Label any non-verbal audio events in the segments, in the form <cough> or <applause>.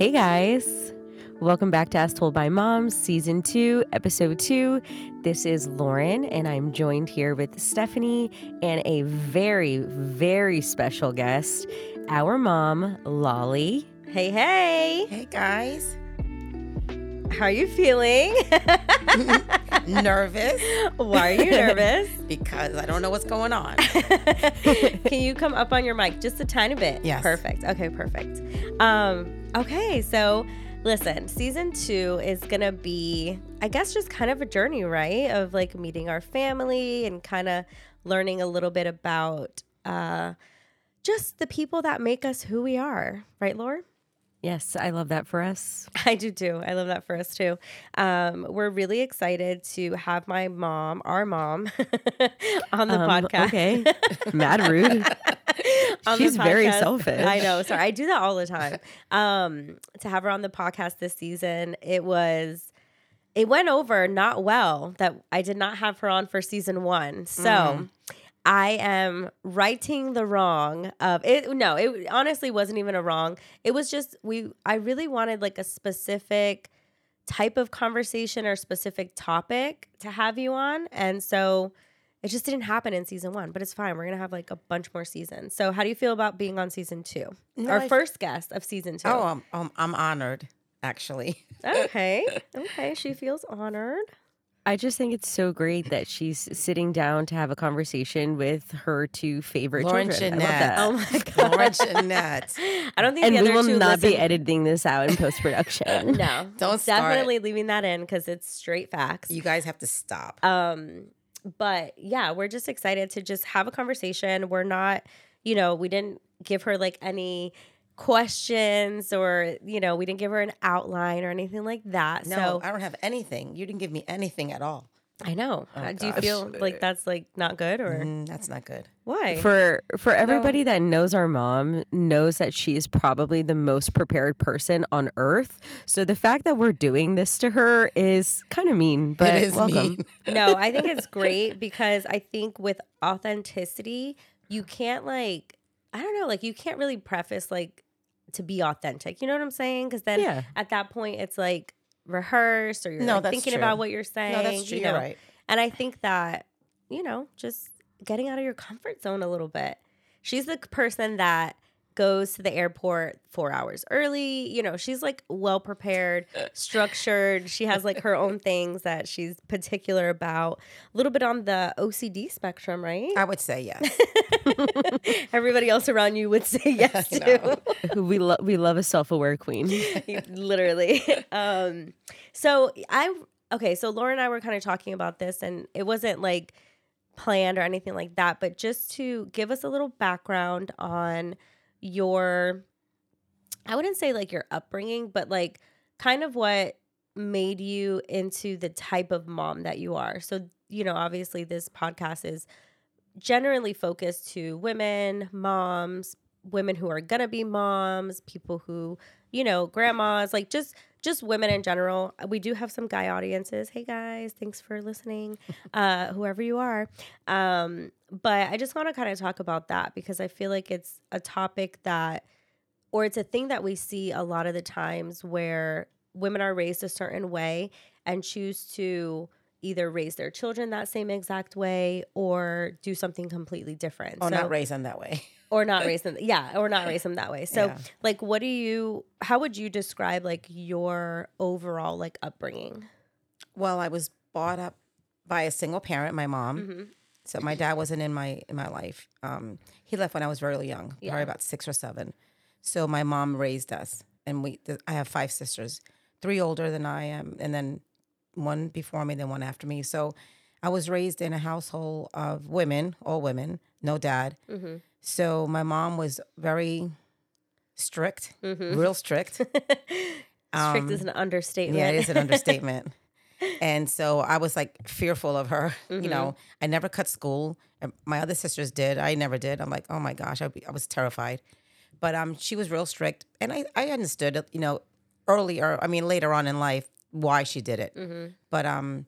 Hey guys, welcome back to As Told by Moms, Season 2, Episode 2. This is Lauren, and I'm joined here with Stephanie and a very, very special guest, our mom, Lolly. Hey, hey. Hey guys. How are you feeling? <laughs> nervous. Why are you nervous? <laughs> because I don't know what's going on. <laughs> Can you come up on your mic just a tiny bit? Yes. Perfect. Okay, perfect. Um, okay, so listen, season two is gonna be, I guess, just kind of a journey, right? Of like meeting our family and kind of learning a little bit about uh just the people that make us who we are, right, Laura? Yes, I love that for us. <laughs> I do too. I love that for us too. Um, we're really excited to have my mom, our mom, <laughs> on the Um, podcast. Okay. <laughs> Mad rude. She's very selfish. I know. Sorry, I do that all the time. Um, to have her on the podcast this season, it was. It went over not well that I did not have her on for season one. So Mm. I am righting the wrong of it. No, it honestly wasn't even a wrong. It was just we. I really wanted like a specific type of conversation or specific topic to have you on, and so it just didn't happen in season one. But it's fine. We're gonna have like a bunch more seasons. So how do you feel about being on season two? No, Our I f- first guest of season two. Oh, I'm, I'm I'm honored actually. okay, <laughs> okay. She feels honored. I just think it's so great that she's sitting down to have a conversation with her two favorite Lauren children. I love that. <laughs> Oh my god. Lauren Jeanette. <laughs> I don't think and the we other will two not be editing this out in post production. <laughs> No, Don't start. definitely leaving that in because it's straight facts. You guys have to stop. Um, but yeah, we're just excited to just have a conversation. We're not, you know, we didn't give her like any questions or you know we didn't give her an outline or anything like that. no, so I don't have anything. You didn't give me anything at all. I know. Oh, Uh, Do you feel like that's like not good or Mm, that's not good. why? For for everybody that knows our mom knows that she is probably the most prepared person on earth. So the fact that we're doing this to her is kind of mean, but it is welcome. mean. <laughs> no, I think it's great because I think with authenticity, you can't like I don't know, like you can't really preface like to be authentic. You know what I'm saying? Because then Yeah. at that point, it's like rehearsed or you're No, like, thinking true. about what you're saying. No, that's true. you You're know? right. And I think that you know, just getting out of your comfort zone a little bit. She's the person that goes to the airport four hours early. You know, she's like well prepared, structured. She has like her own things that she's particular about. A little bit on the OCD spectrum, right? I would say yes. <laughs> Everybody else around you would say <laughs> yes I to. Who we love we love a self-aware queen. <laughs> literally. Um, so I okay, so Laura and I were kind of talking about this, and it wasn't like planned or anything like that, but just to give us a little background on your, I wouldn't say like your upbringing, but like kind of what made you into the type of mom that you are. So, you know, obviously this podcast is generally focused to women, moms, women who are gonna be moms, people who, you know, grandmas, like just just women in general. We do have some guy audiences. Hey guys, thanks for listening. <laughs> Uh, whoever you are. Um, but I just want to kind of talk about that because I feel like it's a topic that or it's a thing that we see a lot of the times where women are raised a certain way and choose to either raise their children that same exact way or do something completely different. or So- not raise them that way. <laughs> or not <laughs> raise them yeah or not raise them that way so Yeah. like what do you how would you describe like your overall like upbringing Well, I was brought up by a single parent, my mom. Mhm. So my dad wasn't in my in my life. Um, he left when I was very young, Yeah. probably about six or seven. So my mom raised us, and we. th- I have five sisters, three older than I am, and then one before me, then one after me. So I was raised in a household of women, all women, no dad. mm-hmm. So my mom was very strict, Mm-hmm. real strict. <laughs> strict Um, is an understatement Yeah, it is an understatement. <laughs> and so I was like fearful of her. Mhm. You know, I never cut school. My other sisters did. I never did. I'm like, oh my gosh, I, I was terrified. But um, she was real strict, and I I understood, you know, earlier. I mean, later on in life, why she did it. mm-hmm. But um,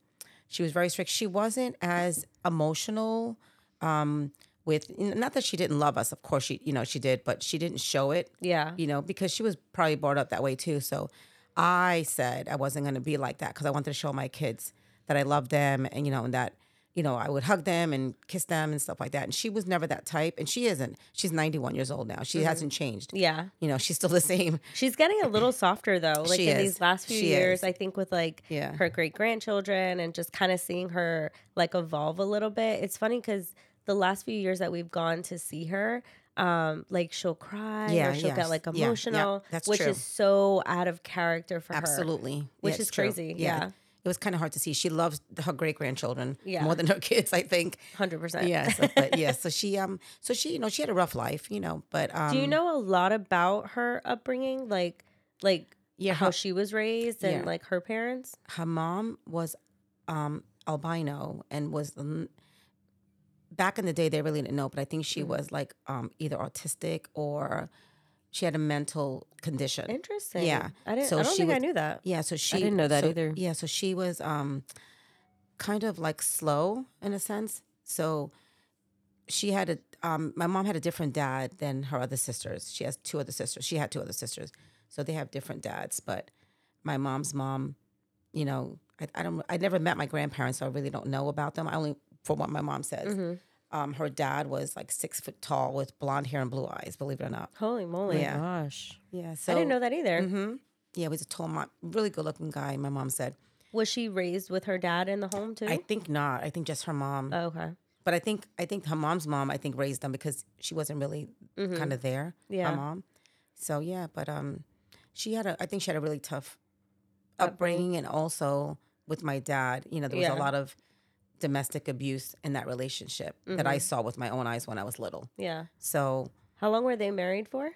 she was very strict. She wasn't as emotional um, with not that she didn't love us, of course she you know she did, but she didn't show it. Yeah. You know because she was probably brought up that way too. So I said I wasn't going to be like that because I wanted to show my kids that I love them and you know and that you know I would hug them and kiss them and stuff like that. And she was never that type, and she isn't. She's 91 years old now. She Mm-hmm. hasn't changed. Yeah. You know she's still the same. She's getting a little softer though. <clears throat> Like She in is. these last few She years, is. I think with like Yeah. her great grandchildren and just kind of seeing her like evolve a little bit. It's funny because the last few years that we've gone to see her, um, like she'll cry Yeah, or she'll yes. get like Yeah, yeah, emotional, that's which true. is so out of character for her. Absolutely. Which Yeah, is true. crazy, yeah. It was kind of hard to see. She loves her great grandchildren Yeah. more than her kids, I think. Hundred percent. Yeah. So, but yeah. <laughs> So she um. So she you know she had a rough life you know but um. Do you know a lot about her upbringing, like like Yeah. how Her, she was raised and Yeah. like her parents? her mom was um albino and was mm, back in the day they really didn't know, but I think she was like um either autistic or she had a mental condition. Interesting. Yeah. I didn't. So I don't she think I knew that. Yeah, so she I didn't know that so- either. Yeah, so she was um kind of like slow in a sense. So she had a um my mom had a different dad than her other sisters. She has two other sisters. She had two other sisters. So they have different dads, but my mom's mom, you know, I, I don't I never met my grandparents, so I really don't know about them. I only from what my mom says. Mm-hmm. Um, her dad was like six foot tall with blonde hair and blue eyes, believe it or not. Holy moly! Yeah. Gosh. Yeah. So I didn't know that either. hmm Yeah, he was a tall, mo- really good looking guy, my mom said. Was she raised with her dad in the home too? I think not. I think just her mom. oh, okay. but I think I think her mom's mom I think raised them because she wasn't really kind of there. Mm-hmm. Yeah. Her mom. So yeah, but um she had a I think she had a really tough upbringing and also with my dad, you know, there was Yeah. a lot of domestic abuse in that relationship that Mm-hmm. I saw with my own eyes when I was little. Yeah. So, How long were they married for?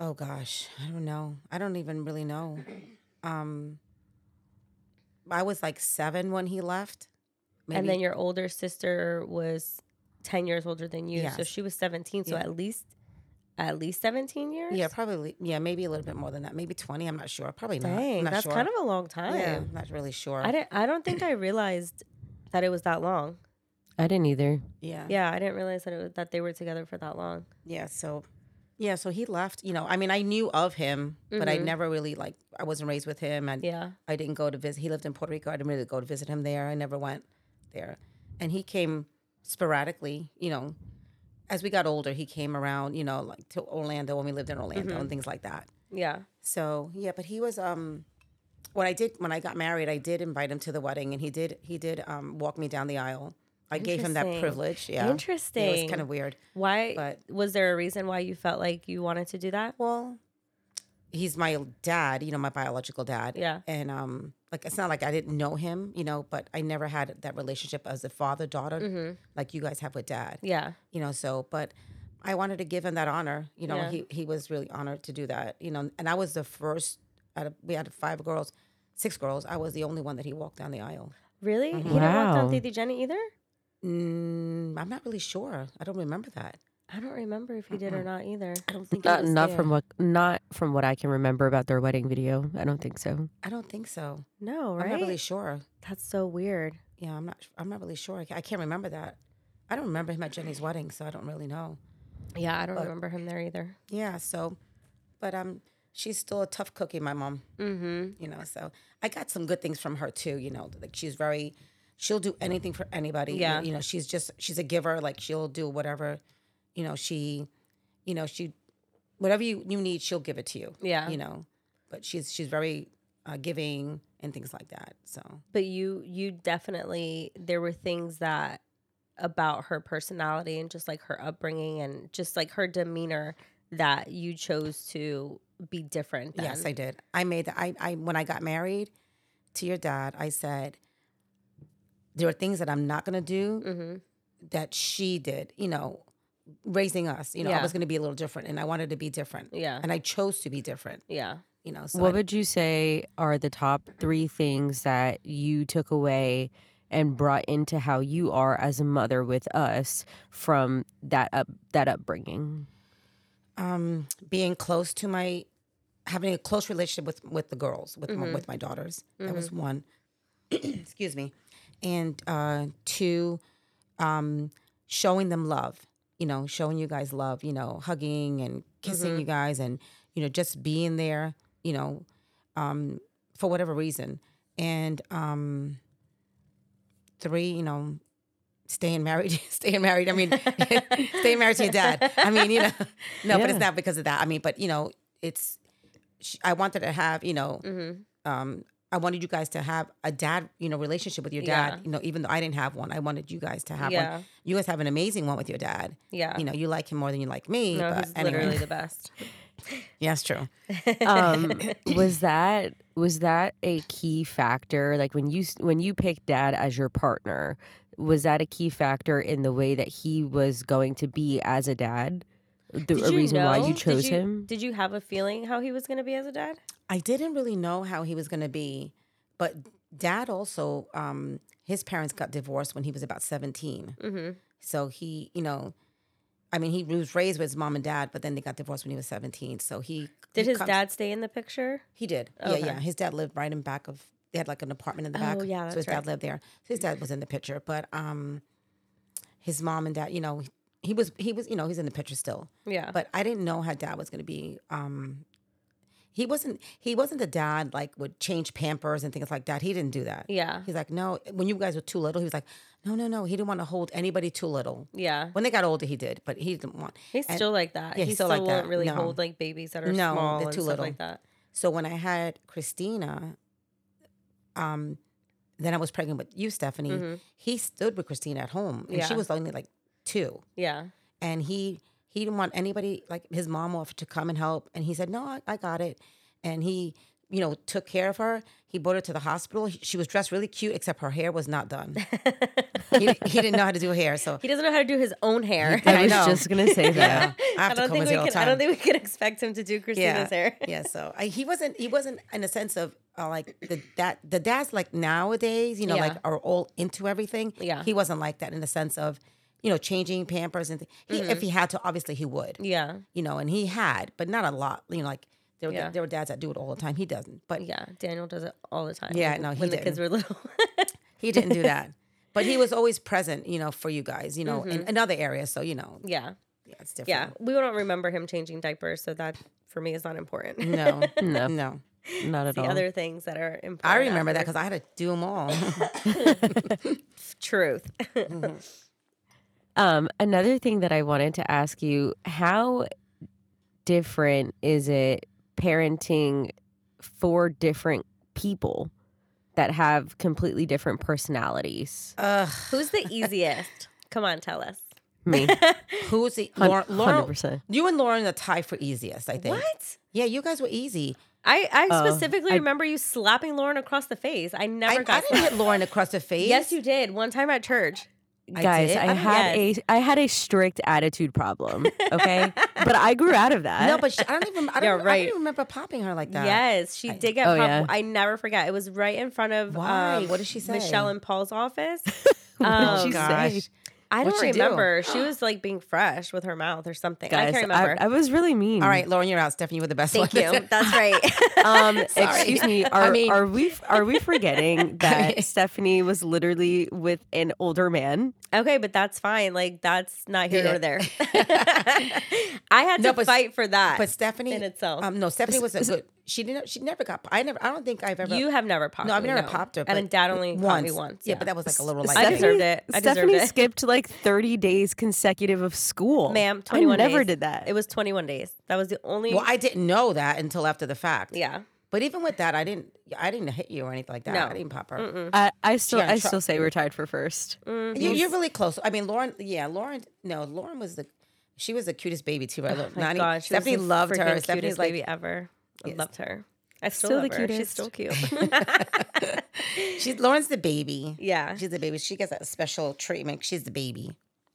oh gosh, I don't know. I don't even really know. Um I was like 7 when he left. And then your older sister was ten years older than you, so she was seventeen. So Yeah. at least, at least seventeen years. Yeah, probably. Yeah, maybe a little bit more than that. Maybe twenty. I'm not sure. Probably not. Dang, not that's sure. kind of a long time. Yeah, I'm not really sure. I didn't. I don't think I realized that it was that long. I didn't either. yeah, Yeah, I didn't realize that it was, that they were together for that long. yeah. So, yeah. So he left. You know, I mean, I knew of him, but I never really like. I wasn't raised with him, and Mm-hmm. Yeah. I didn't go to visit. He lived in Puerto Rico. I didn't really go to visit him there. I never went there, and he came sporadically. You know, as we got older, he came around. You know, like to Orlando when we lived in Orlando Mm-hmm. and things like that. Yeah. So yeah, but he was um when I did when I got married, I did invite him to the wedding and he did he did um walk me down the aisle. I gave him that privilege. Yeah. interesting. It was kind of weird. Why But- was there a reason why you felt like you wanted to do that? Well, he's my dad, you know, my biological dad. Yeah. And um like it's not like I didn't know him, you know, but I never had that relationship as a father daughter like you guys have with dad. Mm-hmm. Yeah. You know, so but I wanted to give him that honor. You know, Yeah. he he was really honored to do that. You know, and I was the first out of we had five girls, six girls. I was the only one that he walked down the aisle. Really? You didn't walk down Wow. Titi Jenny either? Mm, I'm not really sure. I don't remember that. I don't remember if he did or not either. I don't think he Not was not there. from what not from what I can remember about their wedding video. I don't think so. I don't think so. No, right? I'm not really sure. That's so weird. Yeah, I'm not. I'm not really sure. I I can't remember that. I don't remember him at Jenny's wedding, so I don't really know. Yeah, I don't But- remember him there either. Yeah. So, but um, she's still a tough cookie, my mom. Mm-hmm. You know, so I got some good things from her too. You know, like she's very, she'll do anything for anybody. Yeah. You know, she's just she's a giver. Like she'll do whatever. You know, she, you know, she, whatever you you need, she'll give it to you. Yeah. You know, but she's she's very uh, giving and things like that. So But you you definitely there were things that about her personality and just like her upbringing and just like her demeanor that you chose to be different than. Yes, I did. I made that. I, I when I got married to your dad, I said there are things that I'm not gonna do mm-hmm. that she did. You know, raising us. You know, Yeah. I was gonna be a little different, and I wanted to be different, Yeah. and I chose to be different. Yeah. You know, so what I- would you say are the top three things that you took away and brought into how you are as a mother with us from that up that upbringing? Um, being close to my having a close relationship with with the girls with my, with my daughters that was one <clears throat> excuse me and uh two um showing them love. You know, showing you guys love. You know, hugging and kissing Mm-hmm. you guys, and you know, just being there. You know, um, for whatever reason, and um, three, you know, staying married, <laughs> staying married. I mean, <laughs> staying married to your dad. I mean, you know, no, but it's not because of that. I mean, but you know, it's. I wanted to have, you know, Mm-hmm. um, I wanted you guys to have a dad, you know, relationship with your dad. Yeah. You know, even though I didn't have one, I wanted you guys to have Yeah. one. You guys have an amazing one with your dad. Yeah. You know, you like him more than you like me. no, but he's anyway. literally the best. <laughs> yeah, it's true. um was that was that a key factor like when you when you picked dad as your partner was that a key factor in the way that he was going to be as a dad the Did a you reason why know- you did chose you- him Did you have a feeling how he was going to be as a dad? I didn't really know how he was going to be, but dad also, um, his parents got divorced when he was about 17. Mm-hmm. So he, you know, I mean, he was raised with his mom and dad, but then they got divorced when he was 17. So he Did he his comes- dad stay in the picture? He did. Okay. Yeah, yeah. His dad lived right in back of. They had like an apartment in the back. Oh, yeah, So his that's dad right. lived there. So his dad was in the picture, but um, his mom and dad, you know, he was he was you know he's in the picture still. Yeah. But I didn't know how dad was going to be. Um, he wasn't he wasn't the dad like would change Pampers and things like that. He didn't do that. yeah. He's like, no. When you guys were too little, he was like, no, no, no. He didn't want to hold anybody too little. Yeah. When they got older, he did, but he didn't want. He's and- still like that. Yeah, he he's still, still like won't that. really No. hold like babies that are No, small they're and too stuff little. like that. So when I had Christina, um, then I was pregnant with you, Stephanie. He stood with Christina at home, and Mm-hmm. Yeah. she was only like two, Yeah. and he he didn't want anybody like his mom offered to come and help, and he said, "No, I, I got it," and he. You know, took care of her. He brought her to the hospital. He- She was dressed really cute, except her hair was not done. he, he didn't know how to do hair, so He doesn't know how to do his own hair. <laughs> I I was know. just gonna say <laughs> that I have I don't comb think we hair all the can. I don't think we can expect him to do Christina's hair. yeah. So I, he wasn't. He wasn't in a sense of uh, like the that the dads like nowadays. You know, Yeah. like are all into everything. Yeah. He wasn't like that in the sense of, you know, changing Pampers and th- he, Mm-hmm. if he had to, obviously he would. Yeah. You know, and he had, but not a lot. You know, like there were Yeah. there were dads that do it all the time. He doesn't, but Yeah. Daniel does it all the time. Yeah, when- no, he when the kids didn't. were little. <laughs> he didn't do that. <laughs> But he was always present, you know, for you guys, you know, Mm-hmm. in, in other areas. So you know, yeah. yeah, it's different. Yeah. We don't remember him changing diapers, so that for me is not important. No, <laughs> No. no. not at all. the all other things that are important. I remember that because I had to do them all. truth. Um, another thing that I wanted to ask you: How different is it parenting four different people that have completely different personalities? Ugh, Who's the <laughs> easiest? Come on, tell us. Me, <laughs> who's the Lauren? Lauren hundred percent. You and Lauren are tied for easiest, I think. What? Yeah, you guys were easy. I, I Oh, specifically I- remember you slapping Lauren across the face. I never I, I got didn't slapped. hit Lauren across the face. Yes, you did. One time at church. I Guys. I, I don't- had a I had a strict attitude problem. Okay, <laughs> but I grew out of that. No, but she, I don't even. I don't, Yeah, I don't even remember popping her like that. Yes, she did get. Oh, pop- yeah. I never forget. It was right in front of. Why? um, What did she say? Michelle and Paul's office. <laughs> What did Um, she gosh. Say? I don't she do? remember. She was like being fresh with her mouth or something. I can't remember. I, was really mean. All right, Lauren, you're out. Stephanie, you were the best Thank one. you. <laughs> That's right. Um, <laughs> excuse me. I Are, mean- are we are we forgetting <laughs> that mean- Stephanie was literally with an older man? okay, but that's fine. Like that's not here Yeah. nor there. I had No, to but- fight for that. But Stephanie In itself. Um, no, Stephanie was a good. She didn't. She never got. I never. I don't think I've ever. you have never popped. No, I've me, never popped her. And but dad only popped me once. Yeah, but that was like a little like. I deserved it. I deserved Stephanie it. skipped like 30 days consecutive of school. ma'am. Twenty one. I never days. did that. It was twenty one days. That was the only. Well, I didn't know that until after the fact. yeah. But even with that, I didn't. I didn't hit you or anything like that. No. I didn't pop her. I, I still I try- still say we're tied for first. Mm. You, you're really close. I mean, Lauren. Yeah, Lauren. No, Lauren was the. She was the cutest baby too. Right? Oh my Nani- God, she was Stephanie the loved her. freaking Stephanie's cutest like. baby ever. I loved her. I still, Still love the her. She's still cute. <laughs> She's Lauren's the baby. yeah. She's the baby. She gets that special treatment. She's the baby.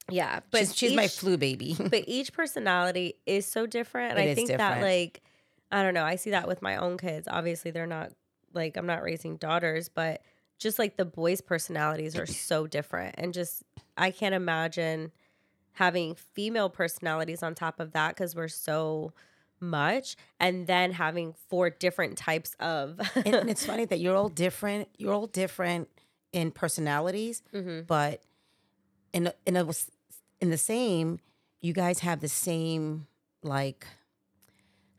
Yeah. But she's, she's my flu baby. <laughs> but each personality is so different and It i is think that different. like i don't know i see that with my own kids obviously they're not like i'm not raising daughters but just like the boys personalities are so different and just i can't imagine having female personalities on top of that because we're so much and then having four different types of and, and it's <laughs> funny that you're all different. You're all different in personalities, Mm-hmm. but in in a in the same, you guys have the same like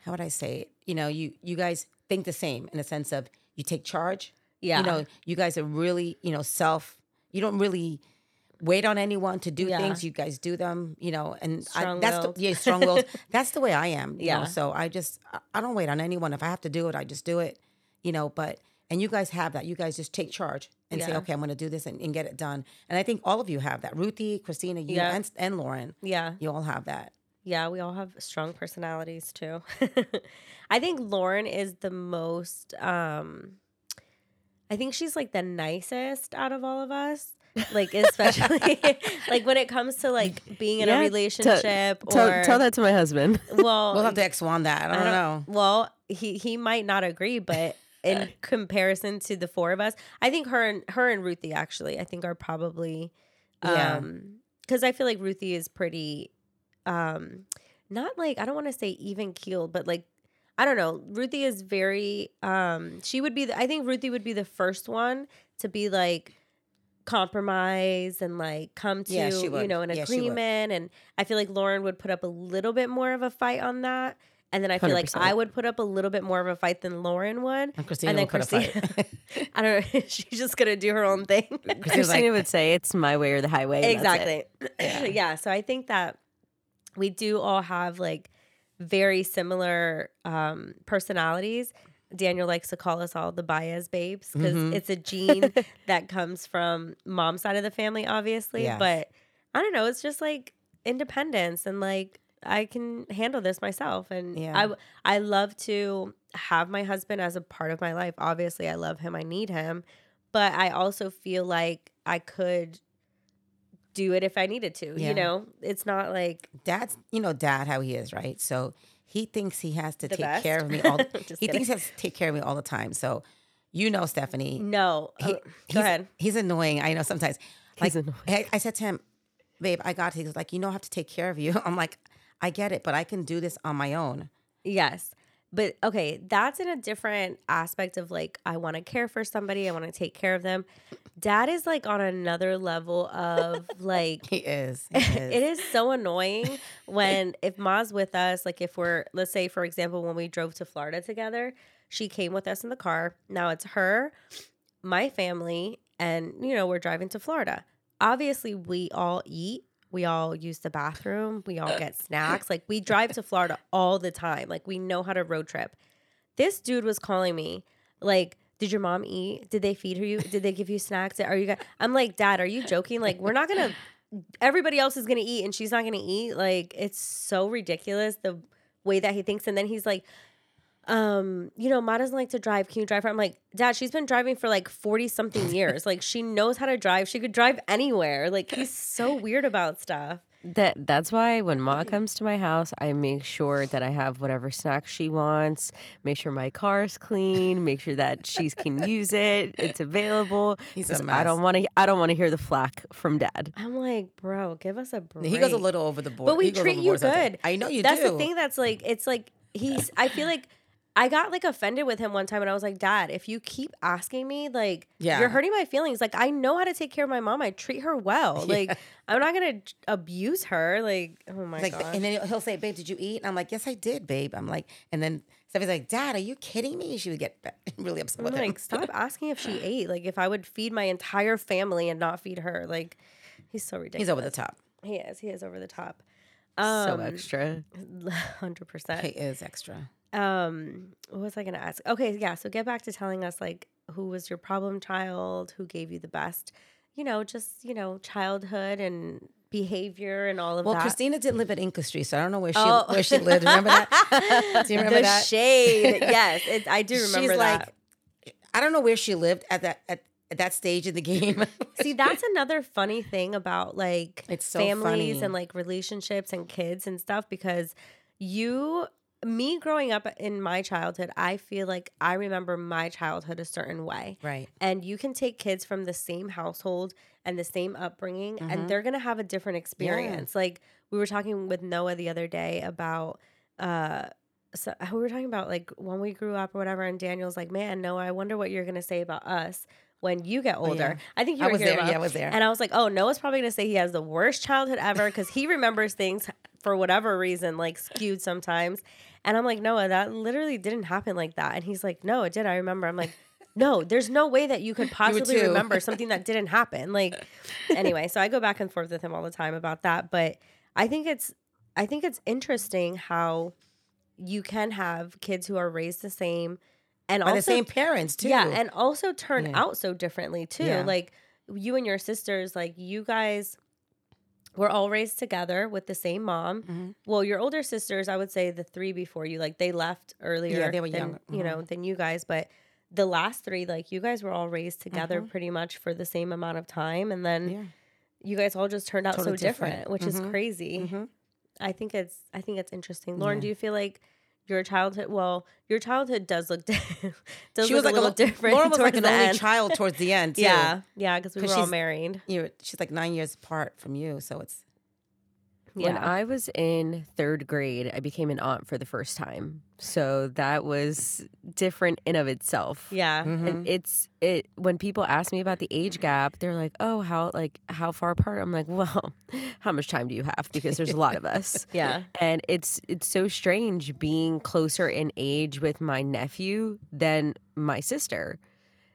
how would I say it? You know, you you guys think the same in the sense of you take charge. Yeah. You know, you guys are really, you know, self you don't really wait on anyone to do Yeah. things. You guys do them, you know, and I, that's the, yeah, strong willed. <laughs> that's the way I am. Yeah. Know? So I just I- don't wait on anyone. If I have to do it, I just do it. You know, but and you guys have that. You guys just take charge and say, okay, I'm going to do this and, and get it done. And I think all of you have that. Ruthie, Christina, you Yeah. and, and Lauren, Yeah. you all have that. Yeah, we all have strong personalities too. <laughs> I think Lauren is the most um I think she's like the nicest out of all of us. Like especially <laughs> like when it comes to like being in Yeah, a t- relationship or Tell, tell that to my husband. <laughs> well We'll have to X one that. I don't, know. Well, he he might not agree, but in <laughs> comparison to the four of us, I think her and her and Ruthie actually, I think are probably Yeah. um because I feel like Ruthie is pretty um not like I don't want to say even keeled, but like I don't know. Ruthie is very um she would be the, I think Ruthie would be the first one to be like compromise and like come to Yeah, you know an Yeah, agreement and I feel like Lauren would put up a little bit more of a fight on that and then I feel like 100%. I would put up a little bit more of a fight than Lauren would And Christina and then will put a fight. Christina <laughs> I don't know <laughs> she's just gonna do her own thing Christina <laughs> like, would say it's my way or the highway. and that's it. <clears throat> exactly yeah. so i think that we do all have like very similar um personalities daniel likes to call us all the baez babes because Mhm. it's a gene <laughs> that comes from mom's side of the family obviously Yes. but i don't know it's just like independence and like i can handle this myself and Yeah. i i love to have my husband as a part of my life obviously i love him i need him but i also feel like i could do it if I needed to. Yeah. You know, it's not like Dad's, you know, Dad, how he is, right? So he thinks he has to The take best? care of me <laughs> all. He kidding. thinks he has to take care of me all the time. So, you know, Stephanie, no. he, Oh, he's, go ahead. He's annoying. I know sometimes. Like, He's annoying. I, I said to him, "Babe, I got." He was like, "You know, I have to take care of you." <laughs> I'm like, "I get it, but I can do this on my own." Yes. But okay, that's in a different aspect of like I want to care for somebody, I want to take care of them. Dad is like on another level of <laughs> like He is. He <laughs> is. it is so annoying <laughs> when if Ma's with us, like if we're let's say for example when we drove to Florida together, she came with us in the car. Now it's her, my family, and you know, we're driving to Florida. Obviously, we all eat, we all use the bathroom, we all get <laughs> snacks. Like we drive to Florida all the time. Like we know how to road trip. This dude was calling me like did your mom eat? Did they feed her you? Did they give you snacks? Are you guys? I'm like, Dad, are you joking? Like, we're not gonna. Everybody else is gonna eat, and she's not gonna eat. Like, it's so ridiculous the way that he thinks. And then he's like, um, you know, Ma doesn't like to drive. Can you drive her? I'm like, Dad, she's been driving for like 40 something <laughs> years. like, she knows how to drive. She could drive anywhere. Like, he's so weird about stuff. That that's why when Ma comes to my house, I make sure that I have whatever snacks she wants. Make sure my car's clean. Make sure that she can use it. It's available. He's a 'Cause I don't want to. I don't want to hear the flack from Dad. I'm like, bro, give us a break. He goes a little over the board. But we He treat you good. I know you That's do. That's the thing that's like it's like he's I feel like I got like offended with him one time and I was like, Dad, if you keep asking me, like Yeah. you're hurting my feelings. Like I know how to take care of my mom. I treat her well. <laughs> Yeah. Like I'm not gonna abuse her. Like, oh my like, god. and then he'll say, "Babe, did you eat?" And I'm like, "Yes, I did, babe." I'm like, and then Stephanie's like, "Dad, are you kidding me?" She would get <laughs> really upset I'm with him. like, stop <laughs> asking if she ate. Like if I would feed my entire family and not feed her. Like he's so ridiculous. He's over the top. He is. He is over the top. so Um, extra. Hundred percent. He is extra. Um, what was I gonna ask? Okay, yeah. So get back to telling us like who was your problem child, who gave you the best, you know, just you know, childhood and behavior and all of Well, that. Well, Christina didn't live at Inca Street, so I don't know where she Oh. where she lived. Remember that? Do you <laughs> remember the that? shade. <laughs> yes, it, I do remember She's that. like, I don't know where she lived at that at, at that stage in the game. <laughs> See, that's another funny thing about like so families funny. and like relationships and kids and stuff because you me growing up in my childhood, I feel like I remember my childhood a certain way. right. and you can take kids from the same household and the same upbringing Mhm. and they're going to have a different experience like we were talking with noah the other day about uh so we were talking about like when we grew up or whatever and daniel's like man noah i wonder what you're going to say about us when you get older. I think you I were was here. there. Yeah, I was there. And I was like, oh, Noah's probably gonna say he has the worst childhood ever because he remembers things for whatever reason, like skewed sometimes. And I'm like, Noah, that literally didn't happen like that. And he's like, No, it did. I remember. I'm like, No, there's no way that you could <laughs> possibly too. remember <laughs> something that didn't happen. Like, anyway, so I go back and forth with him all the time about that. But I think it's, I think it's interesting how you can have kids who are raised the same, and By also the same parents too. yeah, and also turn Yeah. out so differently too. Yeah. Like you and your sisters, like you guys were all raised together with the same mom. Mhm. Well, your older sisters, I would say the three before you, like they left earlier. Yeah, they were than, younger. You know, than you guys, but the last three, like you guys were all raised together pretty much for the same amount of time, and then yeah. you guys all just turned out Totally so different, different. which is Mhm. crazy. Mhm. I think it's I think it's interesting. Lauren, Yeah. do you feel like your childhood? Well, your childhood does look <laughs> di- does She look was like a little a, different. Lauren was like an only end. child <laughs> towards the end. Too. Yeah, yeah, because we 'Cause were all she's- married. You're, she's like nine years apart from you, so it's When I was in third grade, I became an aunt for the first time. So that was different in of itself. yeah, Mhm. And it's it when people ask me about the age gap, they're like, "Oh, how like how far apart?" I'm like, "Well, <laughs> how much time do you have because there's a lot of us." <laughs> yeah, And it's it's so strange being closer in age with my nephew than my sister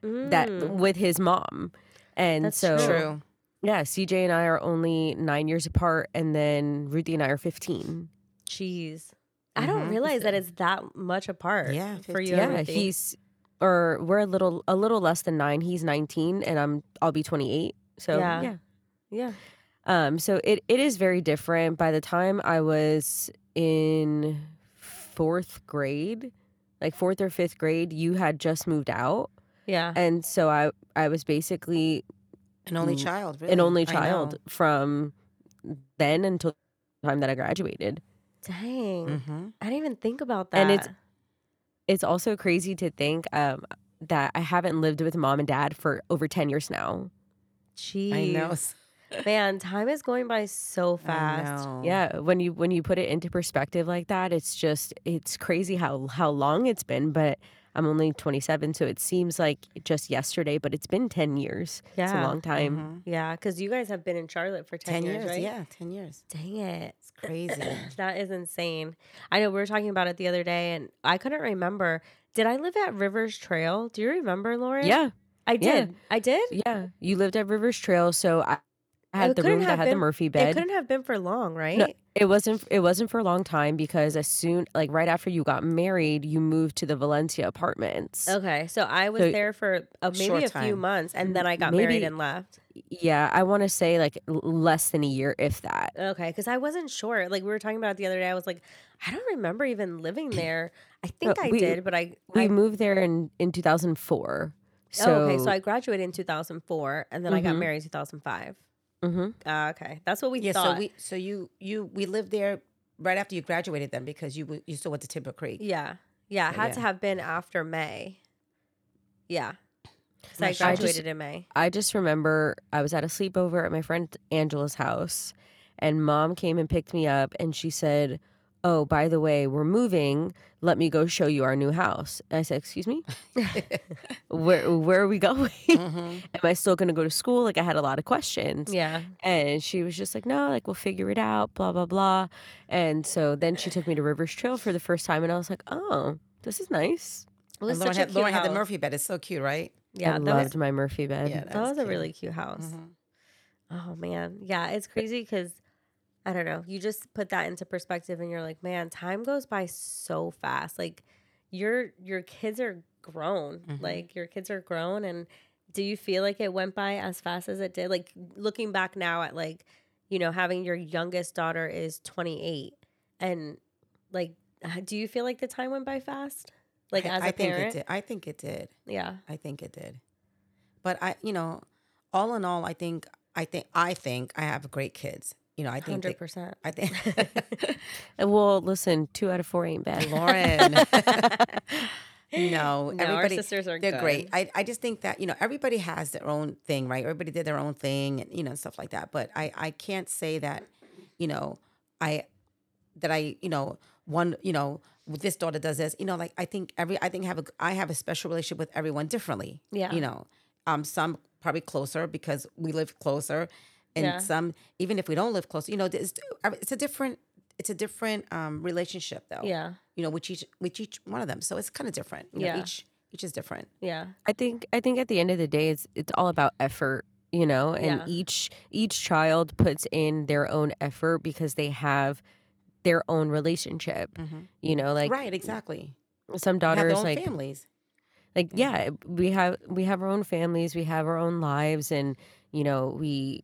that Mm, with his mom. And That's so true. true. yeah, CJ and I are only 9 years apart and then Ruthie and I are 15. jeez, I don't Mhm. realize that it's that much apart. Yeah, for you. Yeah, he's or we're a little a little less than 9. He's 19 and I'm I'll be 28. So Yeah. yeah. yeah, Um, so it, it is very different. By the time I was in fourth grade, like fourth or fifth grade, you had just moved out, yeah, and so I I was basically An only child. Really. an only child from then until the time that I graduated. Dang, Mhm. I didn't even think about that. And it's- It's also crazy to think um, that I haven't lived with mom and dad for over ten years now. jeez, I know. <laughs> man, time is going by so fast. Yeah, when you when you put it into perspective like that, it's just it's crazy how how long it's been. But I'm only 27, so it seems like just yesterday, but it's been 10 years. It's a Yeah. long time. Mhm. Yeah, because you guys have been in Charlotte for 10, Ten years. right? Yeah, ten years. Dang it. Crazy. <clears throat> That is insane. I know we were talking about it the other day and I couldn't remember. Did I live at Rivers Trail? Do you remember, Lauren? Yeah, I yeah. did. I did? yeah. You lived at Rivers Trail, so I, I had It the room that had the Murphy bed. It couldn't have been for long, right? It wasn't. It wasn't for a long time because as soon, like right after you got married, you moved to the Valencia apartments. Okay, so I was So- there for uh, maybe Short a few months and then I got married Maybe- and left. Yeah, I want to say like l- less than a year, if that. Okay, because I wasn't sure. Like we were talking about it the other day. I was like, I don't remember even living <clears throat> there. I think No, I we- did, but I. We I moved there in in 2004. So, oh, okay, so I graduated in 2004 and then I got Mhm. married in 2005. Mhm. Uh, okay, that's what we yeah. thought. So we. So you. You. We lived there right after you graduated, then, because you. w- You still went to Timber Creek. Yeah. Yeah. It So, had to yeah. have been after May. Yeah. Because I My shop- graduated in May. I just remember I was at a sleepover at my friend Angela's house, and mom came and picked me up, and she said, "Oh, by the way, we're moving. Let me go show you our new house." And I said, "Excuse me, <laughs> where where are we going? Mhm. <laughs> Am I still going to go to school?" Like I had a lot of questions, Yeah. and she was just like, "No, like we'll figure it out." Blah blah blah. And so then she took me to Rivers Trail for the first time, and I was like, "Oh, this is nice." It was And Lauren such had, Lauren had the Murphy bed. It's so cute, right? Yeah. I that loved was, my Murphy bed. Yeah, that was was a really cute house. Mhm. Oh, man. Yeah. It's crazy because I don't know. You just put that into perspective and you're like, man, time goes by so fast. Like your your kids are grown. Mhm. Like your kids are grown and do you feel like it went by as fast as it did? Like looking back now at like, you know, having your youngest daughter is 28 and like do you feel like the time went by fast? Like I- as a I think parent? it did. I think it did. Yeah. I think it did. But I, you know, all in all, I think, I think, I think I have great kids. You know, I think, they, 100%. I think, And <laughs> <laughs> well, listen, two out of four ain't bad. Lauren. <laughs> no, No, our everybody, sisters are they're great. I, I just think that you know everybody has their own thing, right? Everybody did their own thing, and you know stuff like that. But I, I can't say that, you know, I, that I, you know, one, you know, this daughter does this. You know, like I think every, I think have a, I have a special relationship with everyone differently. Yeah. You know, Um, some probably closer because we live closer, and Yeah. some even if we don't live closer, you know, it's, it's a different it's a different um relationship though. Yeah. You know, with each with each one of them, so it's kind of different. You know, Yeah. each each is different. Yeah. I think I think at the end of the day it's it's all about effort, you know, and Yeah. each each child puts in their own effort because they have their own relationship. Mm-hmm. You know, like right, exactly. some They have their daughters own like families. like yeah, we have we have our own families, we have our own lives and you know, we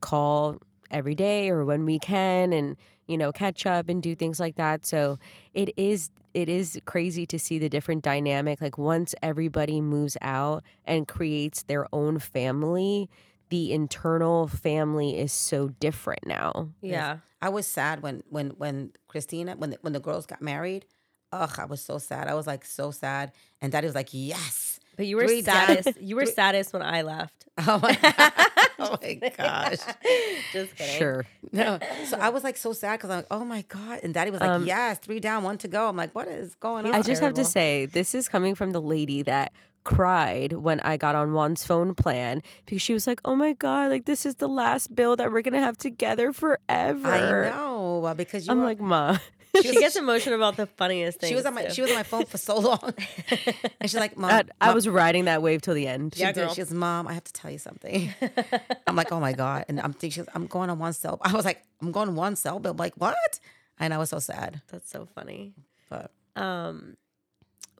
call every day or when we can and you know, catch up and do things like that. So it is it is crazy to see the different dynamic like once everybody moves out and creates their own family, the internal family is so different now. Yeah. I was sad when when when Christina when the, when the girls got married. Ugh, I was so sad. I was like so sad, and Daddy was like, "Yes." But you were Three dads- saddest. <laughs> You were saddest when I left. <laughs> Oh my, oh my <laughs> gosh. Just kidding. Sure. No. So I was like so sad because I'm like, oh my God. And daddy was like, um, yes, three down, one to go. I'm like, what is going on? I just have to say, this is coming from the lady that cried when I got on Juan's phone plan because she was like, "Oh my god, like this is the last bill that we're gonna have together forever." I know uh, because you I'm were, like, "Ma, <laughs> She gets emotional about the funniest things. she was on my too. she was on my phone for so long, <laughs> and she's like, mom, I, I Mom," was riding that wave till the end." She Yeah, did. girl. She goes, Mom, I have to tell you something. <laughs> I'm like, oh my God. And I'm thinking, she I'm going on one cell. I was like, I'm going on one cell bill. I'm like, what? And I was so sad. That's so funny. But Um,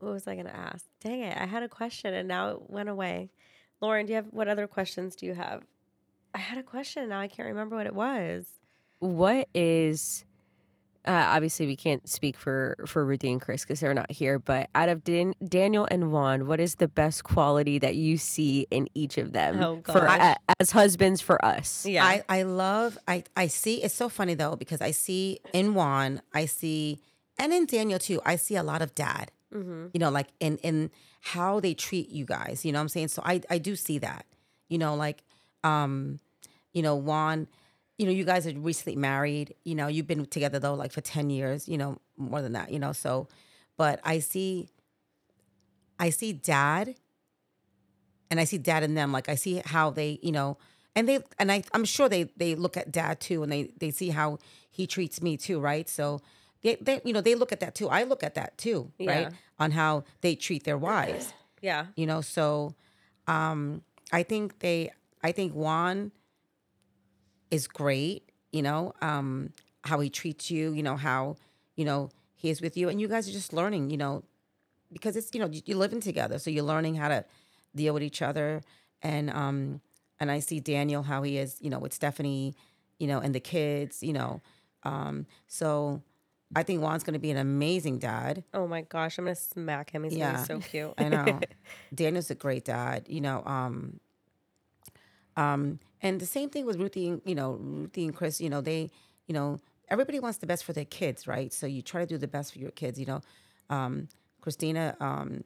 what was I gonna ask? Dang it! I had a question and now it went away. Lauren, do you have what other questions do you have? I had a question. Now I can't remember what it was. What is uh, obviously we can't speak for for Ruthie and Chris because they're not here. But out of Dan- Daniel and Juan, what is the best quality that you see in each of them Oh, for gosh. a- as husbands for us? Yeah. I, I love, I, I see, it's so funny though, because I see in Juan, I see, and in Daniel too, I see a lot of dad, mm-hmm. you know, like in, in how they treat you guys, you know what I'm saying? So I, I do see that, you know, like, um, you know, Juan, you know, you guys are recently married, you know, you've been together though, like for 10 years, you know, more than that, you know, so, but I see, I see dad and I see dad in them. Like I see how they, you know, and they and I I'm sure they they look at dad too and they they see how he treats me too, right? So they, they you know, they look at that too. I look at that too, right? On how they treat their wives. <clears throat> Yeah. You know, so um I think they I think Juan is great, you know, um, how he treats you, you know, how, you know, he is with you. And you guys are just learning, you know, because it's, you know, you're living together. So you're learning how to deal with each other. And um, and I see Daniel how he is, you know, with Stephanie, you know, and the kids, you know. Um, so I think Juan's gonna be an amazing dad. Oh my gosh, I'm gonna smack him. He's gonna Yeah. be so cute. I know. <laughs> Daniel's a great dad, you know. Um, um, and the same thing with Ruthie, and, you know, Ruthie and Chris, you know, they, you know, everybody wants the best for their kids, right? So you try to do the best for your kids, you know. Um, Christina, um,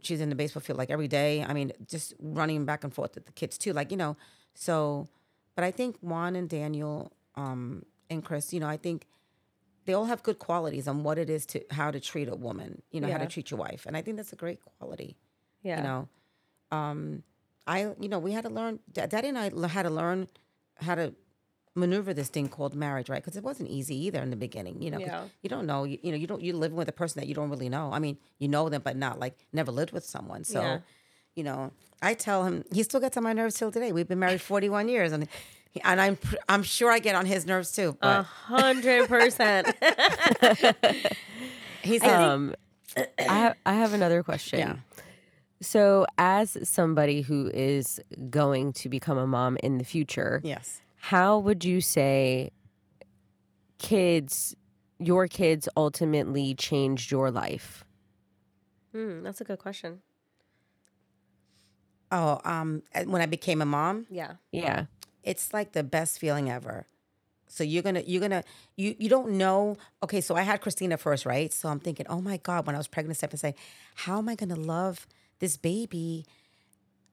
she's in the baseball field like every day. I mean, just running back and forth with the kids too, like, you know. So, but I think Juan and Daniel um, and Chris, you know, I think they all have good qualities on what it is to how to treat a woman, you know, how to treat your wife. And I think that's a great quality Yeah. you know um i you know we had to learn daddy and I had to learn how to maneuver this thing called marriage right because it wasn't easy either in the beginning you know, Yeah. you don't know you, you know you don't you live with a person that you don't really know i mean you know them but not like never lived with someone so Yeah. you know i tell him he still gets on my nerves till today we've been married 41 years and and i'm i'm sure i get on his nerves too A hundred percent. <laughs> he's like, Um, I have I have another question. Yeah. So, as somebody who is going to become a mom in the future, yes how would you say kids, your kids, ultimately changed your life? Hmm, that's a good question. oh um when i became a mom Yeah. Yeah. It's like the best feeling ever. So you're gonna you're gonna you you don't know. Okay, so I had Christina first, right? So I'm thinking, oh my god, when I was pregnant, Steph and say, how am I gonna love this baby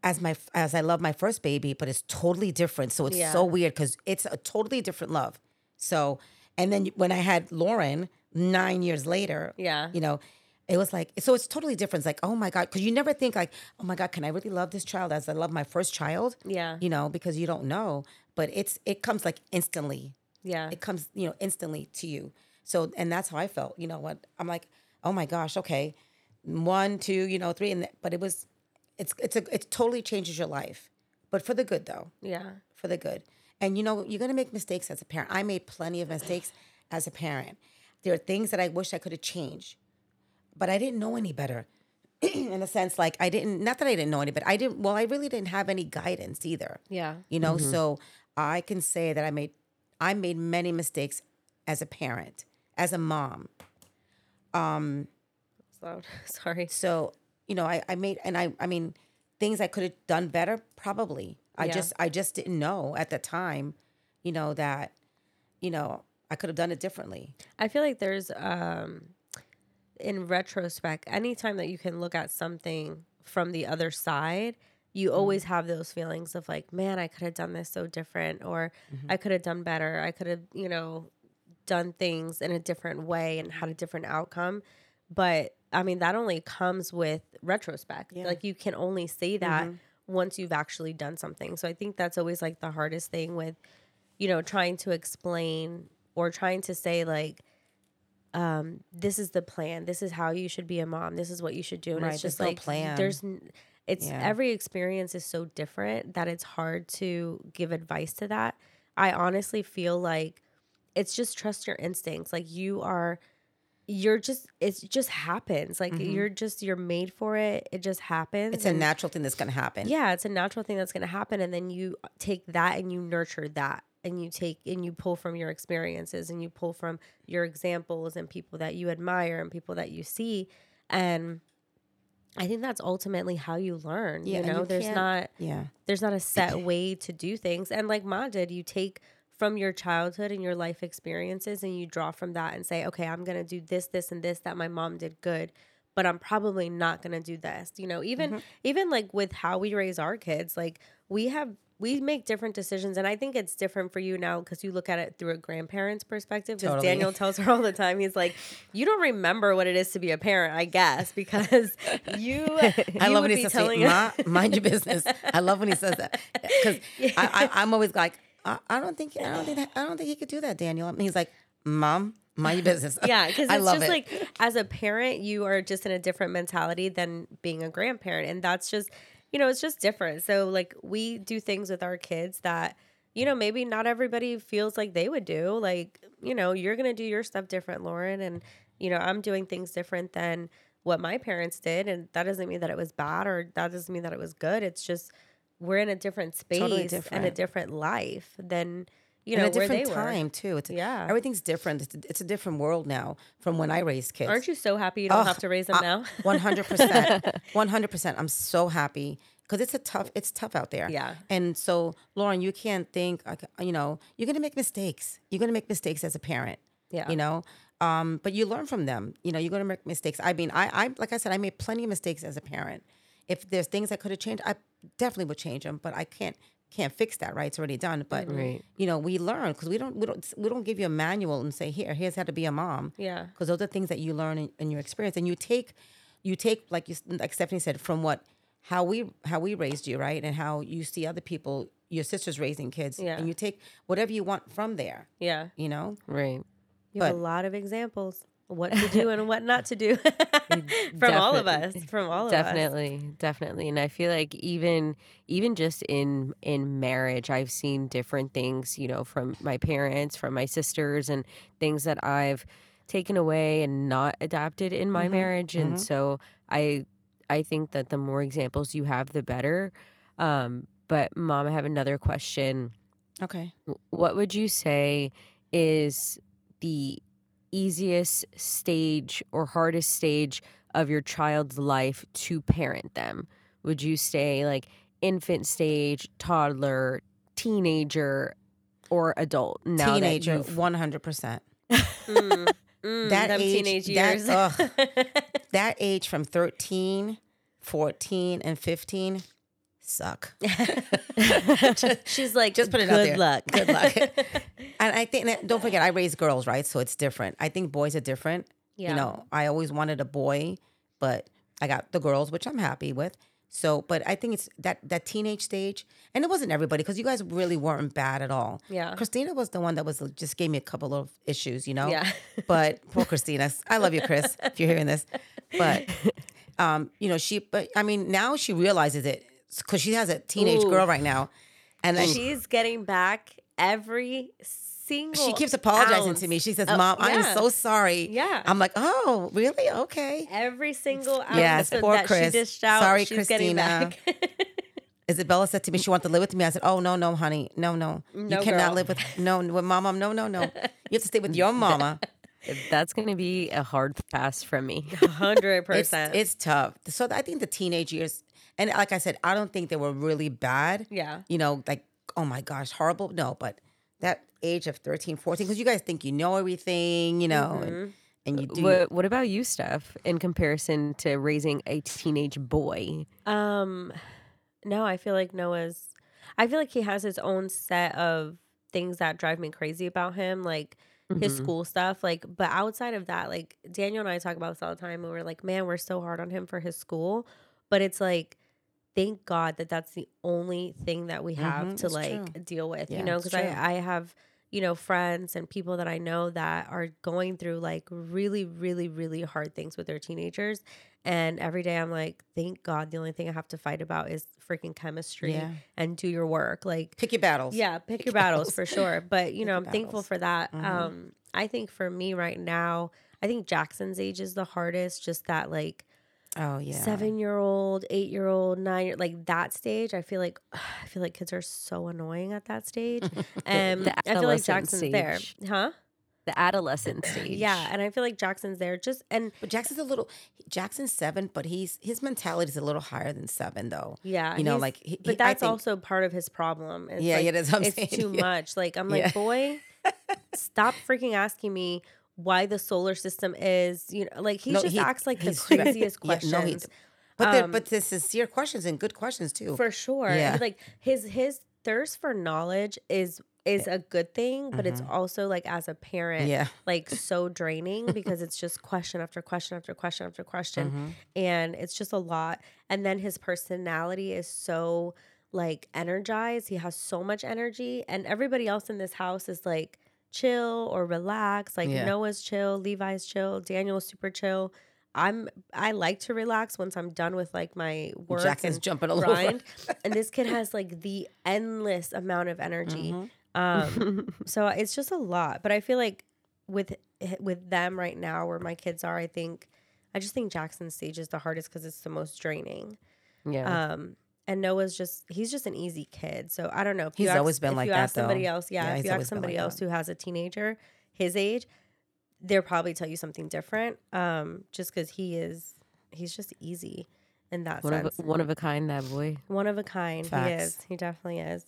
as my as I love my first baby, but it's totally different. So it's Yeah. so weird because it's a totally different love. So and then when I had Lauren nine years later, Yeah. you know, it was like so it's totally different. It's like, oh my God, because you never think like, oh my God, can I really love this child as I love my first child? Yeah. You know, because you don't know. But it's it comes like instantly. Yeah. It comes, you know, instantly to you. So and that's how I felt. You know what? I'm like, oh my gosh, okay. One, two, you know, three, and th- but it was it's it's a it totally changes your life. But for the good though Yeah. for the good. And you know, you're gonna make mistakes as a parent. I made plenty of mistakes as a parent. There are things that I wish I could have changed, but I didn't know any better. <clears throat> In a sense, like I didn't, not that I didn't know any, but I didn't, well, I really didn't have any guidance either. Yeah. You know, so I can say that I made, I made many mistakes as a parent, as a mom. It's loud. <laughs> Sorry. So, you know, I, I made, and I, I mean, things I could have done better, probably. I Yeah. just, I just didn't know at the time, you know, that, you know, I could have done it differently. I feel like there's um in retrospect, anytime that you can look at something from the other side, you always mm-hmm. have those feelings of like, man, I could have done this so different or mm-hmm. I could have done better. I could have, you know, done things in a different way and had a different outcome. But I mean, that only comes with retrospect. Yeah. Like you can only say that mm-hmm. once you've actually done something. So I think that's always like the hardest thing with, you know, trying to explain or trying to say like, um, this is the plan. This is how you should be a mom. This is what you should do. And Right, it's just no like plan. there's it's Yeah. every experience is so different that it's hard to give advice to that. I honestly feel like it's just trust your instincts. Like you are you're just it just happens. Like you're just you're made for it. It just happens. Mm-hmm. It's a and- natural thing that's going to happen. yeah, it's a natural thing that's going to happen and then you take that and you nurture that and you take and you pull from your experiences and you pull from your examples and people that you admire and people that you see and I think that's ultimately how you learn. Yeah, you know, you there's not Yeah. there's not a <clears throat> set way to do things. And like Ma did, you take from your childhood and your life experiences and you draw from that and say, okay, I'm going to do this, this, and this that my mom did good, but I'm probably not going to do this. You know, even, Mm-hmm. even like with how we raise our kids, like we have, we make different decisions. And I think it's different for you now because you look at it through a grandparent's perspective. Because Totally. Daniel tells her all the time, he's like, you don't remember what it is to be a parent, I guess, because <laughs> you, I you love when he says, Ma, <laughs> mind your business. I love when he says that <laughs> because I, I, I'm always like, I, I don't think, I don't think, that, I don't think he could do that, Daniel. And he's like, Mom, mind your business. Yeah, because I it's love just it. like as a parent, you are just in a different mentality than being a grandparent. And that's just, you know, it's just different. So, like, we do things with our kids that, you know, maybe not everybody feels like they would do. Like, you know, you're going to do your stuff different, Lauren. And, you know, I'm doing things different than what my parents did. And that doesn't mean that it was bad or that doesn't mean that it was good. It's just, we're in a different space Totally and a different. different life than, you in know, a different were. time too. It's Yeah. everything's different. It's a, it's a different world now from when I raised kids. Aren't you so happy you don't have to raise them now? <laughs> One hundred percent, <laughs> one hundred percent. I'm so happy because it's a tough. It's tough out there. Yeah. And so, Lauren, you can't think. You know, you're gonna make mistakes. You're gonna make mistakes as a parent. Yeah. You know, um, but you learn from them. You know, you're gonna make mistakes. I mean, I, I, like I said, I made plenty of mistakes as a parent. If there's things I could have changed, I definitely would change them. But I can't can't fix that. Right? It's already done. But Right. you know, we learn because we don't we don't we don't give you a manual and say here here's how to be a mom Yeah. because those are things that you learn in, in your experience and you take you take like you like stephanie said from what how we how we raised you right and how you see other people your sisters raising kids Yeah. and you take whatever you want from there Yeah. you know Right. You have a lot of examples of what to do and what not <laughs> to do <laughs> from all of us. From all of us. definitely definitely and i feel like even even just in in marriage i've seen different things you know from my parents from my sisters and things that i've taken away and not adapted in my marriage and so i i think that the more examples you have the better um but mom i have another question okay what would you say is the easiest stage or hardest stage of your child's life to parent them? Would you say like infant stage, toddler, teenager, or adult? Now teenager 100% Mm, <laughs> mm, That age- teenage that- ugh. <laughs> that age from 13 14 and 15 suck <laughs> She's like, Just put it good out there. luck. Good luck. <laughs> and I think that, don't forget, I raised girls, right? So it's different. I think boys are different. Yeah. You know, I always wanted a boy, but I got the girls, which I'm happy with. So, but I think it's that that teenage stage, and it wasn't everybody because you guys really weren't bad at all. Yeah. Christina was the one that was just gave me a couple of issues, you know. Yeah. <laughs> But poor Christina, I love you, Chris, if you're hearing this. But, um, you know, she. But I mean, now she realizes it because she has a teenage Ooh. girl right now, and then She's getting back every single. she keeps apologizing ounce to me. She says, of- "Mom, I am so sorry." Yeah. I'm like, "Oh, really? Okay." Every single ounce Yes, that poor that Chris. she dished out. Sorry, she's getting Christina. back. <laughs> Isabella said to me she wanted to live with me. I said, "Oh no, no, honey, no, no, you cannot girl. live with no with mama. No, no, no. You have to stay with your <laughs> mama. That's going to be a hard pass from me. Hundred percent. it's tough. So I think the teenage years, and like I said, I don't think they were really bad. Yeah. You know, like oh my gosh, horrible. No, but that age of 13, 14, because you guys think you know everything, you know, Mm-hmm. and, and you do. What, what about you, Steph, in comparison to raising a teenage boy? Um, no, I feel like Noah's. I feel like he has his own set of things that drive me crazy about him, like his Mhm. school stuff. Like, but outside of that, like Daniel and I talk about this all the time, and we're like, man, we're so hard on him for his school, but it's like. Thank God that that's the only thing that we have Mhm, to like true. deal with, Yeah, you know, because I. I have, you know, friends and people that I know that are going through like really, really, really hard things with their teenagers. And every day I'm like, thank God the only thing I have to fight about is freaking chemistry Yeah. and do your work. Like, Pick your battles. yeah, pick, Pick your battles battles. for sure. But, you Pick know, I'm thankful for that. Mhm. Um, I think for me right now, I think Jackson's age is the hardest, just that like Oh yeah. seven year old, eight year old, nine year like that stage. I feel like <sighs> I feel like kids are so annoying at that stage. <laughs> And the I feel like adolescent Jackson's there. Huh? The adolescent stage. Yeah. And I feel like Jackson's there just and But Jackson's a little. Jackson's seven, but he's his mentality is a little higher than seven, though. yeah. You know, like, he- but he- that's think- also part of his problem. It's Yeah, like, yeah, that's what I'm it's saying. too <laughs> Yeah. much. Like I'm Yeah. like, boy, <laughs> stop freaking asking me why the solar system is, you know, like he No, just he- acts like the <laughs> craziest Yeah, no, he- questions. But Um, but the sincere questions and good questions too. for sure. Yeah. Like his his thirst for knowledge is is a good thing, but it's also like as a parent, Mm-hmm. Yeah. like <laughs> so draining because it's just question after question after question after question, Mm-hmm. and it's just a lot. And then his personality is so like energized. He has so much energy, and everybody else in this house is like chill or relax. Like Yeah. Noah's chill, Levi's chill, Daniel's super chill. I'm I like to relax once I'm done with like my work Jackson's and jumping all <laughs> over. grind. and this kid has like the endless amount of energy. Mhm. Um, <laughs> so it's just a lot. But I feel like with with them right now, where my kids are, I think I just think Jackson's stage is the hardest because it's the most draining. Yeah. Um, and Noah's just he's just an easy kid. So I don't know. If you He's ask- always been if like you that, ask somebody though. else, yeah, Yeah, if you ask somebody like else that. who has a teenager his age, they'll probably tell you something different. Um, just because he is he's just easy in that one sense. of a, one of a kind, that boy. One of a kind. He is. He definitely is.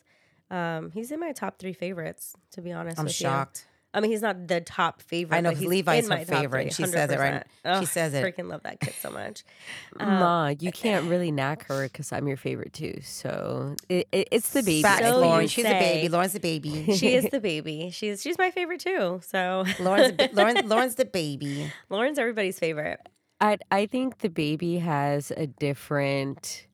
Um, he's in my top three favorites, to be honest. I'm with shocked. I mean, he's not the top favorite. I know he's Levi's her my favorite, three, she says it right- 100%. she says it. I freaking love that kid so much. <laughs> Um, Ma, you can't really knock her because I'm your favorite too. So it, it, it's the baby. Facts, So think. Lauren. She's a baby. Lauren's a baby. <laughs> she is the baby. She's she's my favorite too. So Lauren's Lauren, <laughs> Lauren's the baby. Lauren's everybody's favorite. I I think the baby has a different.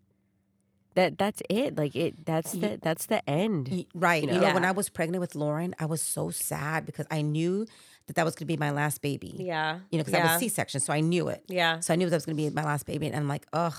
That that's it. Like it. That's the that's the end. Right. You know, know? when I was pregnant with Lauren, I was so sad because I knew that that was going to be my last baby. Yeah. You know, because I yeah. was C-section, so I knew it. Yeah. So I knew that was going to be my last baby, and I'm like, ugh.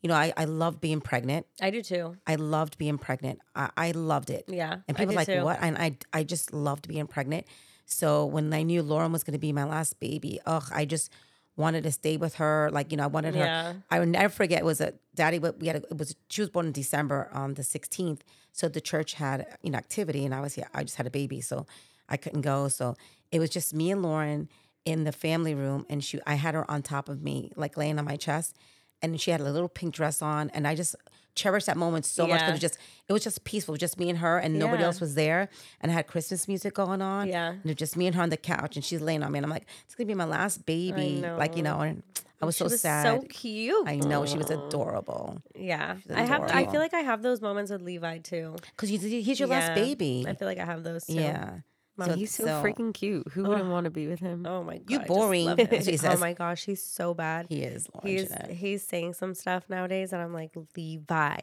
You know, I, I love being pregnant. I do too. I loved being pregnant. I, I loved it. Yeah. And I people like, too. what? And I I just loved being pregnant. So when I knew Lauren was going to be my last baby, ugh, I just wanted to stay with her. Like, you know, I wanted Yeah. her. I would never forget. It was a daddy. But we had. A, it was she was born in December on the 16th. So the church had you know activity, and I was here. I just had a baby, so I couldn't go. So it was just me and Lauren in the family room, and she. I had her on top of me, like laying on my chest, and she had a little pink dress on, and I just cherished that moment so much Yeah. because it just it was just peaceful, just me and her, and nobody Yeah. else was there, and I had Christmas music going on, Yeah. and it was just me and her on the couch, and she's laying on me, and I'm like, it's gonna be my last baby, like you know, and I was She so was sad. so cute. I know she was adorable Yeah. I have I feel like I have those moments with Levi too. because he's your last baby. I feel like I have those too. Yeah. So- He's so, so- freaking cute. Who wouldn't want to be with him? Oh my god, You I boring, love him. <laughs> Oh my gosh, he's so bad. He is. He's he's saying some stuff nowadays, and I'm like Levi.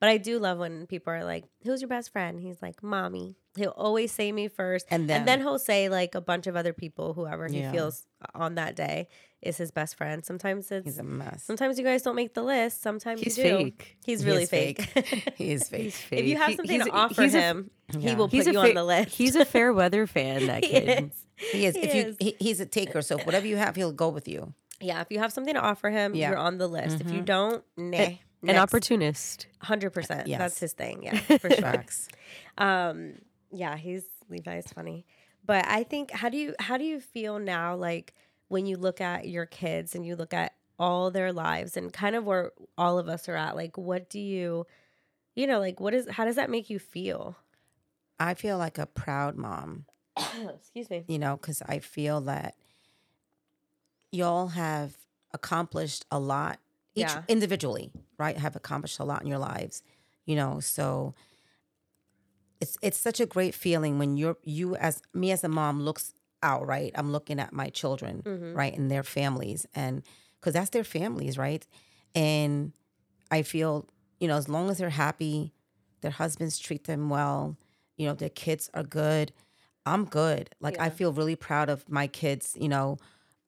But I do love when people are like, "Who's your best friend?" He's like, "Mommy." He'll always say me first, And and then- then he'll say like a bunch of other people, whoever he Yeah. feels on that day is his best friend. Sometimes it's He's a mess. sometimes you guys don't make the list. Sometimes He's you do. fake. He's really is fake. <laughs> he is fake. He's fake. if you have something he's to offer he's a- him, he Yeah. will put He's a you fa- on the list. He's a fair weather fan. That <laughs> He kid. is. He is. He if you, is. he, he's a taker. So whatever you have, he'll go with you. Yeah, if you have something to offer him, Yeah. you're on the list. If you Mhm. don't, nah. An next. opportunist. Hundred percent. Yes. That's his thing. Yeah, <laughs> for sure. Um, yeah, he's Levi's funny. But I think how do you how do you feel now like when you look at your kids and you look at all their lives and kind of where all of us are at, like what do you you know, like what is how does that make you feel? I feel like a proud mom. <coughs> Excuse me. You know, because I feel that y'all have accomplished a lot each Yeah. individually, right? Have accomplished a lot in your lives. You know, so it's it's such a great feeling when you're you as me as a mom looks out, right? I'm looking at my children, Mhm. right, and their families, and because that's their families, right? And I feel, you know, as long as they're happy, their husbands treat them well, you know, their kids are good. I'm good. Like I feel really proud of my kids, you know,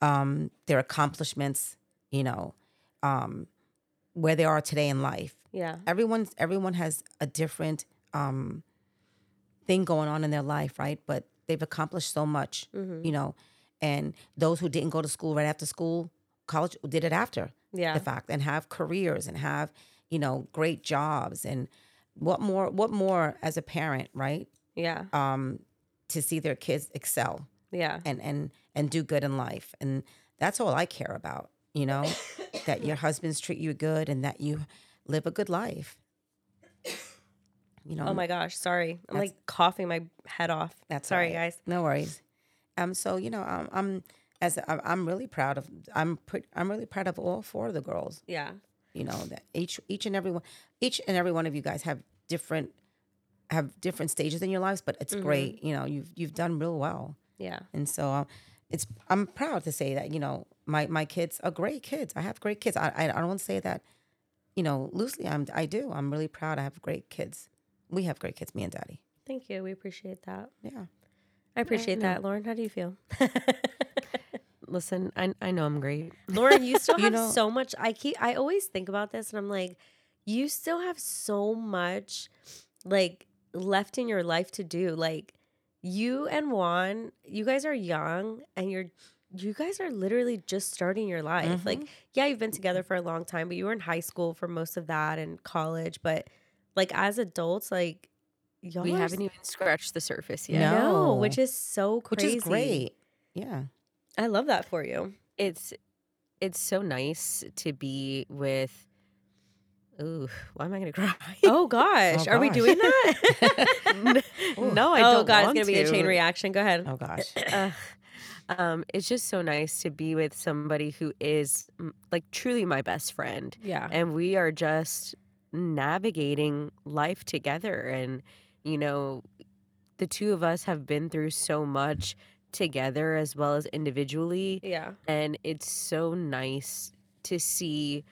um, their accomplishments, you know, um, where they are today in life Yeah. everyone's everyone has a different um thing going on in their life right but they've accomplished so much Mhm. you know and those who didn't go to school right after school college did it after Yeah. the fact and have careers and have you know great jobs and what more what more as a parent right Yeah. um to see their kids excel Yeah. and and and do good in life and that's all i care about you know <laughs> that your husbands treat you good and that you live a good life you know Oh my gosh, sorry. I'm like coughing my head off. that's sorry right. guys. no worries um so you know i'm, I'm as I'm, I'm really proud of i'm pretty i'm really proud of all four of the girls Yeah. you know that each each and every one each and every one of you guys have different have different stages in your lives but it's Mm-hmm. great you know you've you've done real well Yeah. And so um, it's I'm proud to say that you know my my kids are great kids. I have great kids. I I, I don't want to say that you know loosely. I'm I do. I'm really proud. I have great kids. We have great kids. Me and Daddy. Thank you. We appreciate that. Yeah. I appreciate no. that. Lauren, how do you feel? <laughs> Listen, I I know I'm great. Lauren, you still <laughs> You have know- so much. I keep I always think about this and I'm like, you still have so much like left in your life to do. Like you and Juan, you guys are young and you're you guys are literally just starting your life. Like, mm-hmm. yeah, you've been together for a long time, but you were in high school for most of that and college. But like as adults, like y'all we are haven't even scratched the surface yet. no, No. which is so Which is great. Yeah. I love that for you. It's it's so nice to be with. Ooh, why am I gonna <laughs> cry? Oh gosh, Oh, are we doing that? <laughs> <laughs> no, I oh don't. god, want it's gonna be a chain reaction. Go ahead. Oh gosh. Ugh. Um, it's just so nice to be with somebody who is mm, like truly my best friend, Yeah. and we are just navigating life together. And you know, the two of us have been through so much together as well as individually, Yeah. and it's so nice to see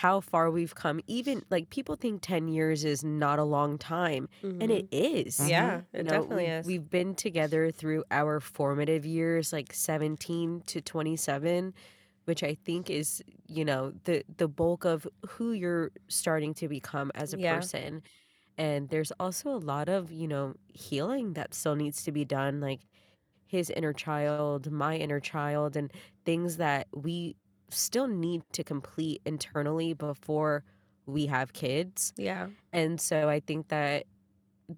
how far we've come. Even like people think ten years is not a long time, and Mhm. it is. Yeah, You it know, definitely we've, is. We've been together through our formative years, like 17 to 27, which I think is, you know, the the bulk of who you're starting to become as a Yeah. person. And there's also a lot of, you know, healing that still needs to be done, like his inner child, my inner child, and things that we still need to complete internally before we have kids. yeah. And so I think that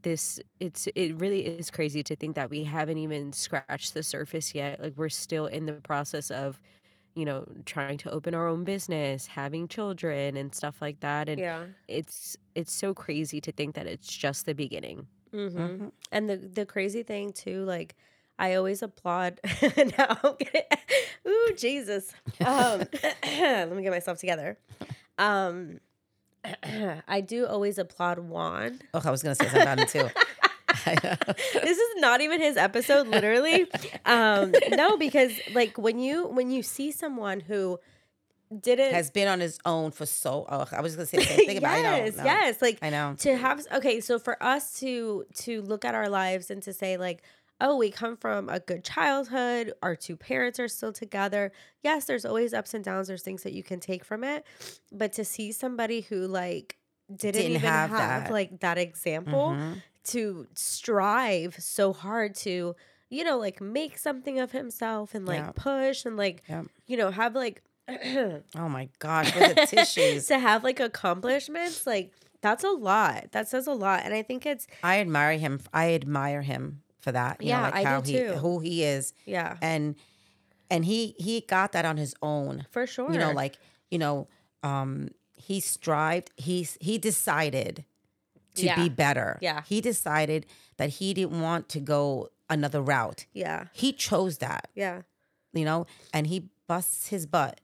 this it's it really is crazy to think that we haven't even scratched the surface yet. Like we're still in the process of, you know, trying to open our own business, having children and stuff like that. And Yeah. it's it's so crazy to think that it's just the beginning. Mm-hmm. Mhm. And the the crazy thing too, like I always applaud. <laughs> now I'm gonna, <laughs> ooh Jesus. Um, <laughs> <clears throat> let me get myself together. Um, <clears throat> I do always applaud Juan. Oh, I was gonna say something about it too. this is not even his episode, literally. Um, no, because like when you when you see someone who didn't Has been on his own for so. Oh, I was gonna say the same thing about. it. yes, yes, like I know. to have okay so for us to to look at our lives and to say like oh we come from a good childhood our two parents are still together yes there's always ups and downs there's things that you can take from it but to see somebody who like didn't, Didn't even have have, that. like that example Mhm. to strive so hard to you know like make something of himself and like push and like Yep. you know have like <clears throat> Oh my gosh, with the tissues. <laughs> to have like accomplishments like that's a lot that says a lot and i think it's I admire him. I admire him for that. You Yeah, know, like I do he too. who he is, yeah and and he he got that on his own. for sure You know, like you know, um, he strived. He's he decided to Yeah. be better. Yeah. he decided that he didn't want to go another route. yeah He chose that. yeah You know, and he busts his butt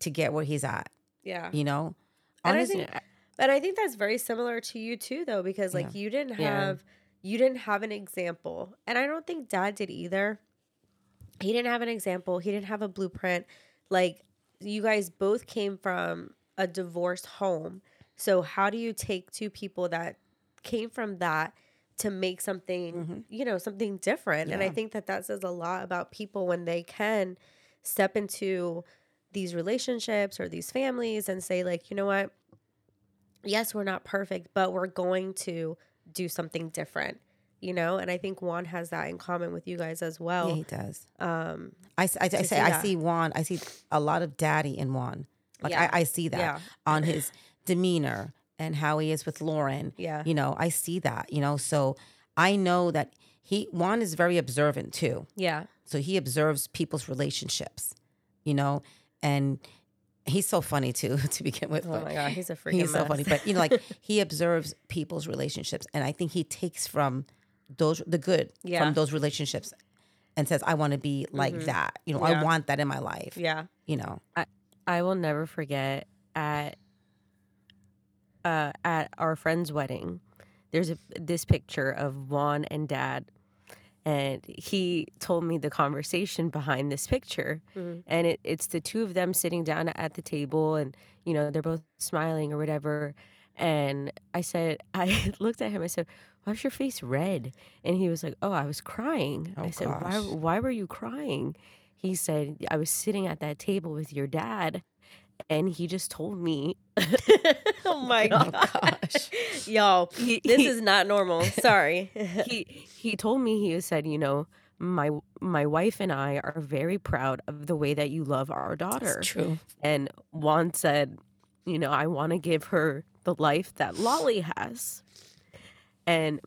to get where he's at. yeah You know, And I think- but i think that's very similar to you too though because like you didn't Yeah. You didn't have an example and i don't think dad did either. He didn't have an example. He didn't have a blueprint. Like you guys both came from a divorced home. So how do you take two people that came from that to make something mm-hmm. you know something different? And i think that that says a lot about people when they can step into these relationships or these families and say like you know what? Yes we're not perfect but we're going to do something different you know and i think juan has that in common with you guys as yeah, well he does. um I, I, I say see I that. see Juan. I see a lot of daddy in Juan. Like Yeah. I, I see that Yeah. on his demeanor and how he is with Lauren. Yeah. You know, I see that. You know, so I know that he Juan is very observant too. yeah So he observes people's relationships. You know, and he's so funny too <laughs> to begin with. oh my god he's a freaking he's so funny. But you know, like he observes people's relationships, and I think he takes from those the good Yeah. Mm-hmm. from those relationships, and says, "I want to be like that." You know, Yeah. I want that in my life. yeah You know, I will never forget at uh, at our friend's wedding. There's a, this picture of Juan and Dad, and he told me the conversation behind this picture, Mhm. and it, it's the two of them sitting down at the table, and you know they're both smiling or whatever. And I said, <laughs> I looked at him. I said, "Why's your face red?" And he was like, "Oh, I was crying." Oh, I said, "Why? Why were you crying?" He said, "I was sitting at that table with your dad." And he just told me <laughs> oh my Oh, gosh <laughs> y'all he, this he- is not normal <laughs> sorry he he told me he said, you know, my my wife and I are very proud of the way that you love our daughter. it's true. And Juan said, you know, I want to give her the life that Lolly has. And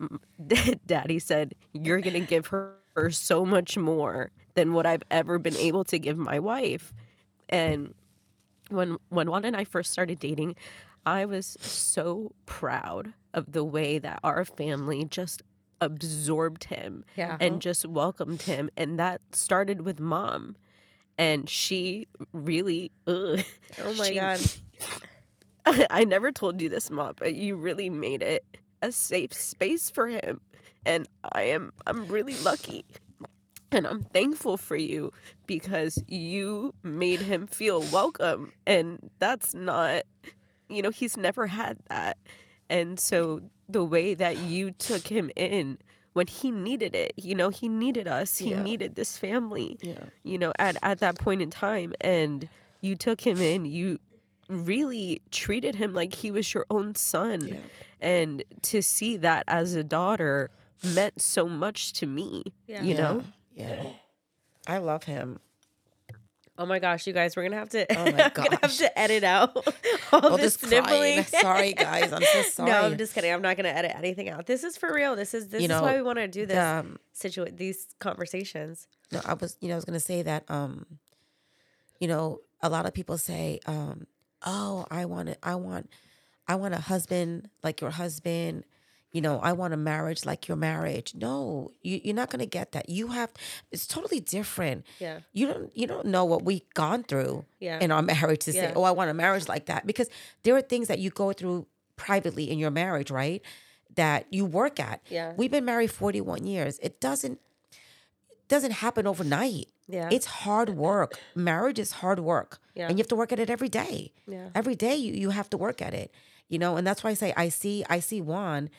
Daddy said, you're gonna give her, her so much more than what I've ever been able to give my wife. And when when Juan and I first started dating, I was so proud of the way that our family just absorbed him yeah. and just welcomed him and that started with mom. And she really ugh, <laughs> oh my she- god. <laughs> I never told you this mom but you really made it a safe space for him and I am I'm really lucky and I'm thankful for you because you made him feel welcome and that's not you know he's never had that and so the way that you took him in when he needed it you know he needed us he Yeah. needed this family Yeah. you know at, at that point in time and you took him in you really treated him like he was your own son Yeah. and to see that as a daughter meant so much to me Yeah. you know Yeah. I love him. oh my gosh you guys we're gonna have to Oh <laughs> my i'm gonna have to edit out <laughs> all All this this sniffling. <laughs> Sorry, guys. I'm so sorry. no i'm just kidding i'm not gonna edit anything out this is for real this is this You is know, why we want to do this Um, situa- these conversations no, I was, you know, I was gonna say that, um, you know, a lot of people say, um, oh, I want it, I want, I want a husband like your husband. You know, I want a marriage like your marriage. No, you, you're not gonna get that. You have, it's totally different. yeah You don't, you don't know what we've gone through Yeah. in our <laughs> marriage to say, oh, I want a marriage like that, because there are things that you go through privately in your marriage, right? that you work at. Yeah. We've been married 41 years. It doesn't doesn't happen overnight. Yeah. It's hard work. Marriage is hard work. Yeah. And you have to work at it every day. Yeah. Every day you, you have to work at it. You know, and that's why I say I see I see Juan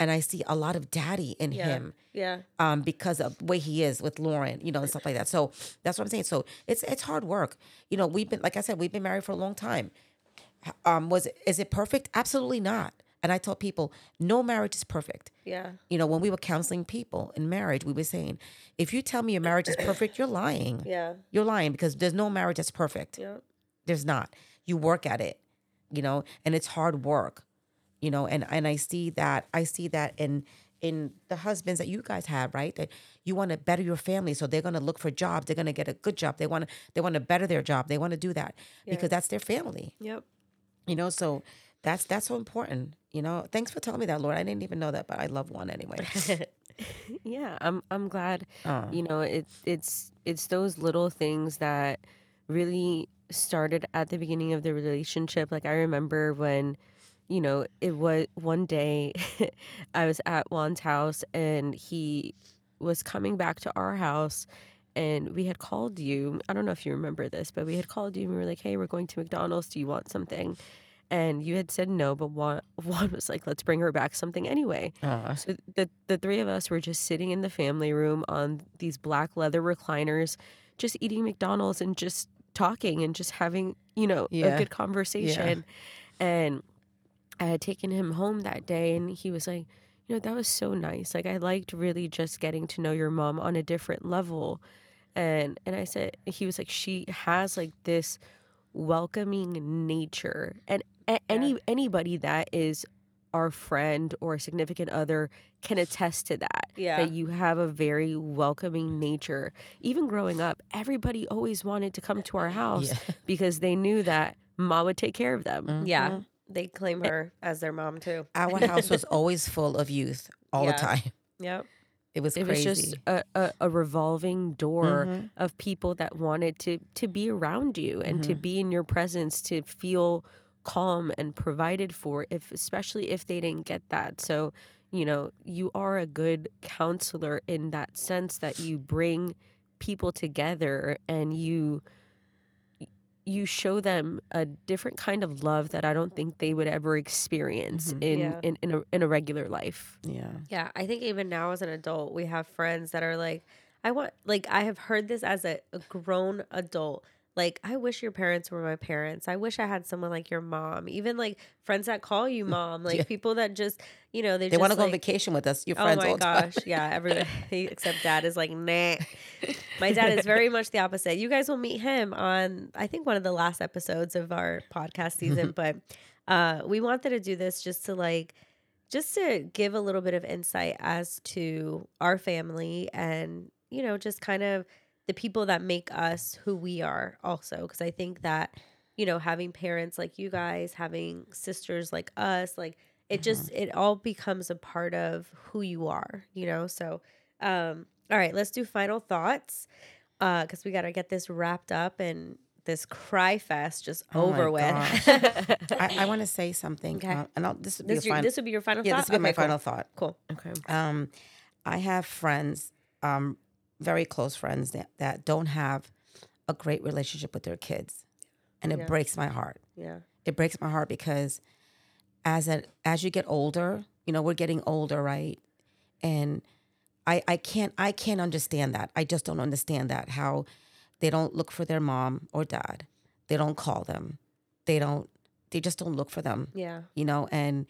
and I see a lot of daddy in yeah. him Yeah. um, because of the way he is with Lauren, you know, and stuff like that. So that's what I'm saying. So it's it's hard work. You know, we've been like I said, we've been married for a long time. Um, was is it perfect? Absolutely not. And I tell people, no marriage is perfect. Yeah. You know, when we were counseling people in marriage, we were saying, if you tell me your marriage is perfect, you're lying. Yeah. You're lying because there's no marriage that's perfect. Yeah. There's not. You work at it, you know, and it's hard work, you know, and and I see that I see that in in the husbands that you guys have, right? That you want to better your family, so they're going to look for jobs. They're going to get a good job. They want to they want to better their job. They want to do that because that's their family, Yep. you know. So that's that's so important, you know. Thanks for telling me that, Laur. I didn't even know that, but I love Juan anyway. <laughs> Yeah, I'm I'm glad. Oh. You know, it's it's it's those little things that really started at the beginning of the relationship. Like I remember when, you know, it was one day <laughs> I was at Juan's house and he was coming back to our house and we had called you. I don't know if you remember this, but we had called you and we were like, "Hey, we're going to McDonald's. Do you want something?" And you had said no, but Juan, <laughs> Juan was like, "Let's bring her back something anyway." Aw. So the the three of us were just sitting in the family room on these black leather recliners, just eating McDonald's and just talking and just having, you know, Yeah. a good conversation. And I had taken him home that day and he was like, you know, that was so nice. Like I liked really just getting to know your mom on a different level. And and I said he was like she has like this welcoming nature. And a- any anybody that is our friend or significant other can attest to that. Yeah. That you have a very welcoming nature. Even growing up, everybody always wanted to come to our <laughs> house Yeah. because they knew that mom would take care of them. Yeah. Mm-hmm. They claim her as their mom too. Our house was always full of youth all Yeah. the time. <laughs> Yep. It was It crazy. was just a, a, a revolving door Mhm. of people that wanted to to be around you and to Mhm. be in your presence to feel calm and provided for if especially if they didn't get that so you know you are a good counselor in that sense that you bring people together and you you show them a different kind of love that I don't think they would ever experience Mhm. in, Yeah. in in a in a regular life. yeah. Yeah, I think even now as an adult, we have friends that are like, I want, like, I have heard this as a, a grown adult. Like, I wish your parents were my parents. I wish I had someone like your mom. Even like friends that call you mom, like Yeah. people that just, you know, they, They just want to go on vacation with us. Your friends Oh friends my all the time. gosh. Yeah. Everybody <laughs> except dad is like, nah. My dad is <laughs> very much the opposite. You guys will meet him on, I think, one of the last episodes of our podcast season. <laughs> but uh, we wanted to do this just to like, just to give a little bit of insight as to our family and, you know, just kind of the people that make us who we are also. Cause I think that, you know, having parents like you guys, having sisters like us, like, it just it all becomes a part of who you are you know so um all right let's do final thoughts uh because we got to get this wrapped up and this cry fest just Oh over with. <laughs> I, I want to say something. Okay. uh, and I'll, this would be this, your, final. this would be your final yeah, thought this would be my cool. final thought. cool Okay. Um, I have friends, um, very close friends that, that don't have a great relationship with their kids, and it Yeah. breaks my heart. yeah It breaks my heart because as a as you get older, you know, we're getting older, right? And I I can't I can't understand that. I just don't understand that how they don't look for their mom or dad. They don't call them. They don't they just don't look for them yeah you know and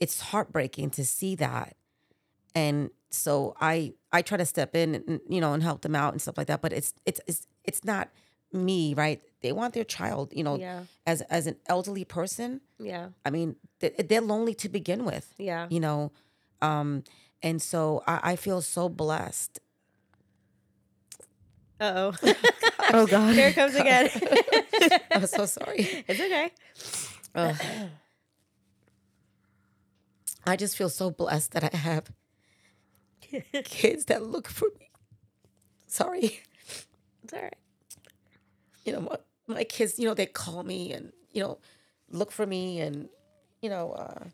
it's heartbreaking to see that and so i i try to step in and you know and help them out and stuff like that but it's it's it's, it's not me right? They want their child you know yeah. as as an elderly person. Yeah. I mean they, they're lonely to begin with yeah. you know? Um and so i, I feel so blessed. Uh-oh. <laughs> <laughs> Oh God. here it comes again. <laughs> I'm so sorry. It's okay. Ugh. i just feel so blessed that i have <laughs> kids that look for me sorry it's all right you know, my, my kids, you know, they call me and, you know, look for me and, you know, uh,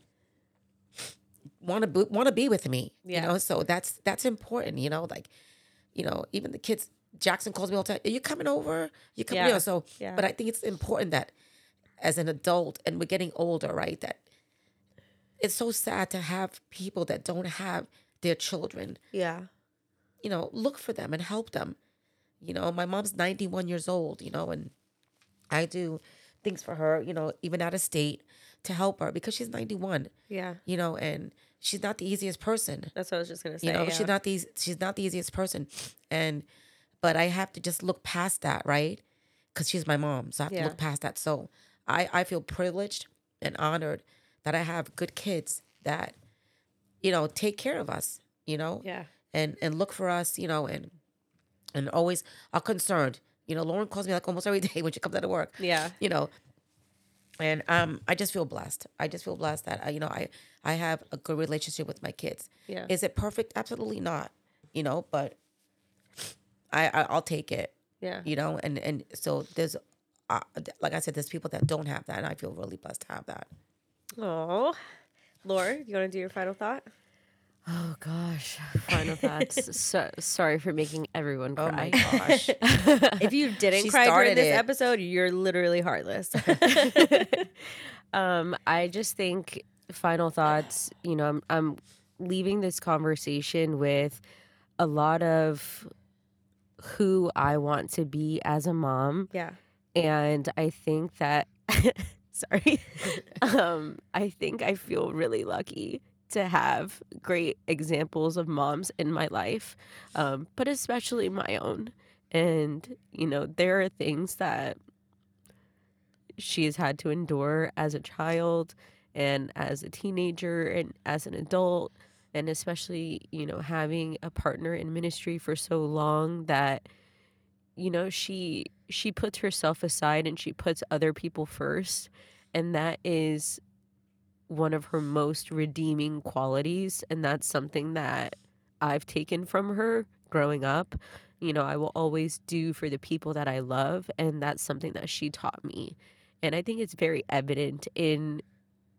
want to want to be with me. Yeah. You know, so that's that's important. You know, like, you know, even the kids. Jackson calls me all the time. Are you coming over? You coming? Yeah. You so, Yeah. but I think it's important that as an adult and we're getting older, right? That it's so sad to have people that don't have their children. Yeah. You know, look for them and help them. You know, my mom's 91 years old, you know, and I do things for her, you know, even out of state to help her because she's 91, Yeah. you know, and she's not the easiest person. That's what I was just gonna say. You know, yeah. she's not the she's not the easiest person. And but I have to just look past that, right? Cuz she's my mom. So I have Yeah. to look past that. So I I feel privileged and honored that I have good kids that you know, take care of us, you know? Yeah. and and look for us, you know, and and always are concerned. You know, Lauren calls me like almost every <laughs> day when she comes out of work. Yeah. You know, and um, I just feel blessed. I just feel blessed that uh, you know I I have a good relationship with my kids. Yeah. Is it perfect? Absolutely not. You know, but I, I I'll take it. Yeah. You know, and and so there's. Uh, like I said, there's people that don't have that, and I feel really blessed to have that. Oh. Laura, you want to do your final thought? Oh gosh, final <laughs> thoughts. so, sorry for making everyone Oh cry. my gosh. <laughs> If you didn't She cry during started this it. episode, you're literally heartless. <laughs> um, I just think final thoughts. You know, I'm I'm leaving this conversation with a lot of who I want to be as a mom, yeah. and I think that. Sorry, <laughs> um, I think I feel really lucky to have great examples of moms in my life, um, but especially my own. And you know, there are things that she has had to endure as a child and as a teenager and as an adult and especially you know having a partner in ministry for so long that you know she she puts herself aside and she puts other people first and that is one of her most redeeming qualities and that's something that I've taken from her growing up you know I will always do for the people that I love and that's something that she taught me and I think it's very evident in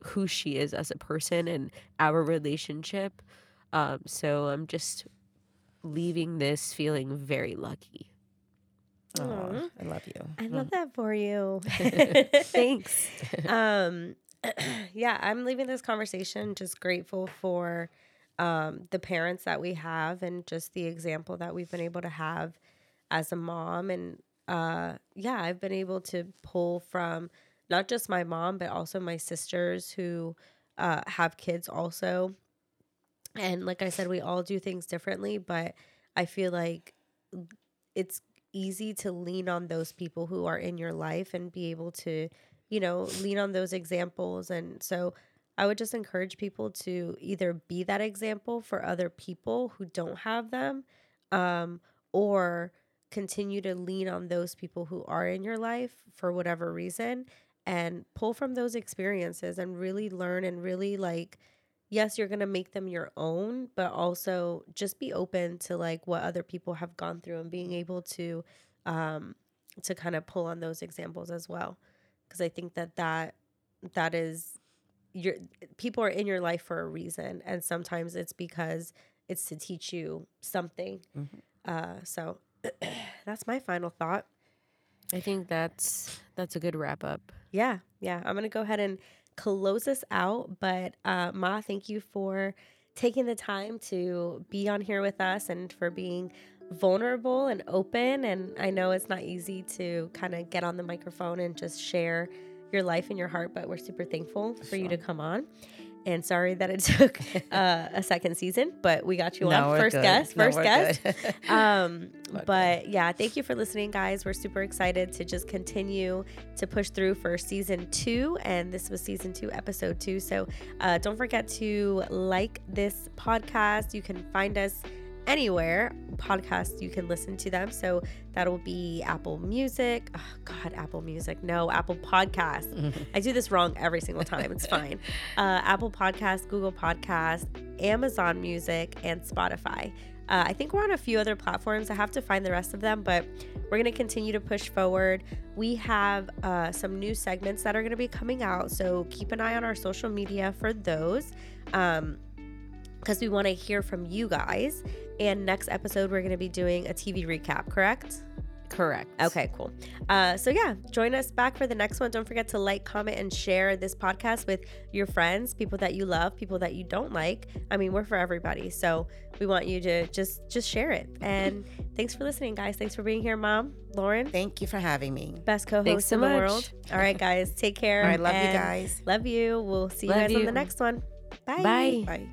who she is as a person and our relationship. Um, so I'm just leaving this feeling very lucky. Aw, Aw. I love you. I love that for you. <laughs> Thanks. <laughs> um <clears throat> yeah i'm leaving this conversation just grateful for um the parents that we have and just the example that we've been able to have as a mom and uh yeah i've been able to pull from not just my mom but also my sisters who uh have kids also and like i said we all do things differently but i feel like it's easy to lean on those people who are in your life and be able to you know, lean on those examples. And so I would just encourage people to either be that example for other people who don't have them, um, or continue to lean on those people who are in your life for whatever reason and pull from those experiences and really learn and really like yes you're going to make them your own but also just be open to like what other people have gone through and being able to um to kind of pull on those examples as well because I think that that that is your people are in your life for a reason, and sometimes it's because it's to teach you something. Mhm. Uh, so <clears throat> that's my final thought. I think that's that's a good wrap up. Yeah, yeah. I'm gonna go ahead and close us out. But uh, Ma, thank you for taking the time to be on here with us and for being vulnerable and open. And I know it's not easy to kind of get on the microphone and just share your life and your heart, but we're super thankful for you to come on. And sorry that it <laughs> took uh, a second season, but we got you No, on first good. guest, No, first we're guest. good. <laughs> <laughs> Um, But, but yeah, thank you for listening, guys. We're super excited to just continue to push through for season two, and this was season two, episode two. So uh, don't forget to like this podcast. You can find us anywhere podcasts you can listen to them so that'll be apple music oh, god apple music no apple podcast <laughs> i do this wrong every single time it's fine <laughs> uh, apple podcast google podcast amazon music and spotify uh, I think we're on a few other platforms. I have to find the rest of them, but we're going to continue to push forward. We have uh, some new segments that are going to be coming out, so keep an eye on our social media for those. Um, because we want to hear from you guys. And next episode, we're going to be doing a TV recap, correct? Correct. Okay, cool. Uh, so yeah, join us back for the next one. Don't forget to like, comment, and share this podcast with your friends, people that you love, people that you don't like. I mean, we're for everybody, so we want you to just just share it. And <laughs> thanks for listening, guys. Thanks for being here, Mom, Lauren, Thank you for having me. best co-host Thanks so in the much. world. All right, guys, take <laughs> care. Right, love you guys. Love you. We'll see you Love guys on the next one. Bye. Bye. Bye.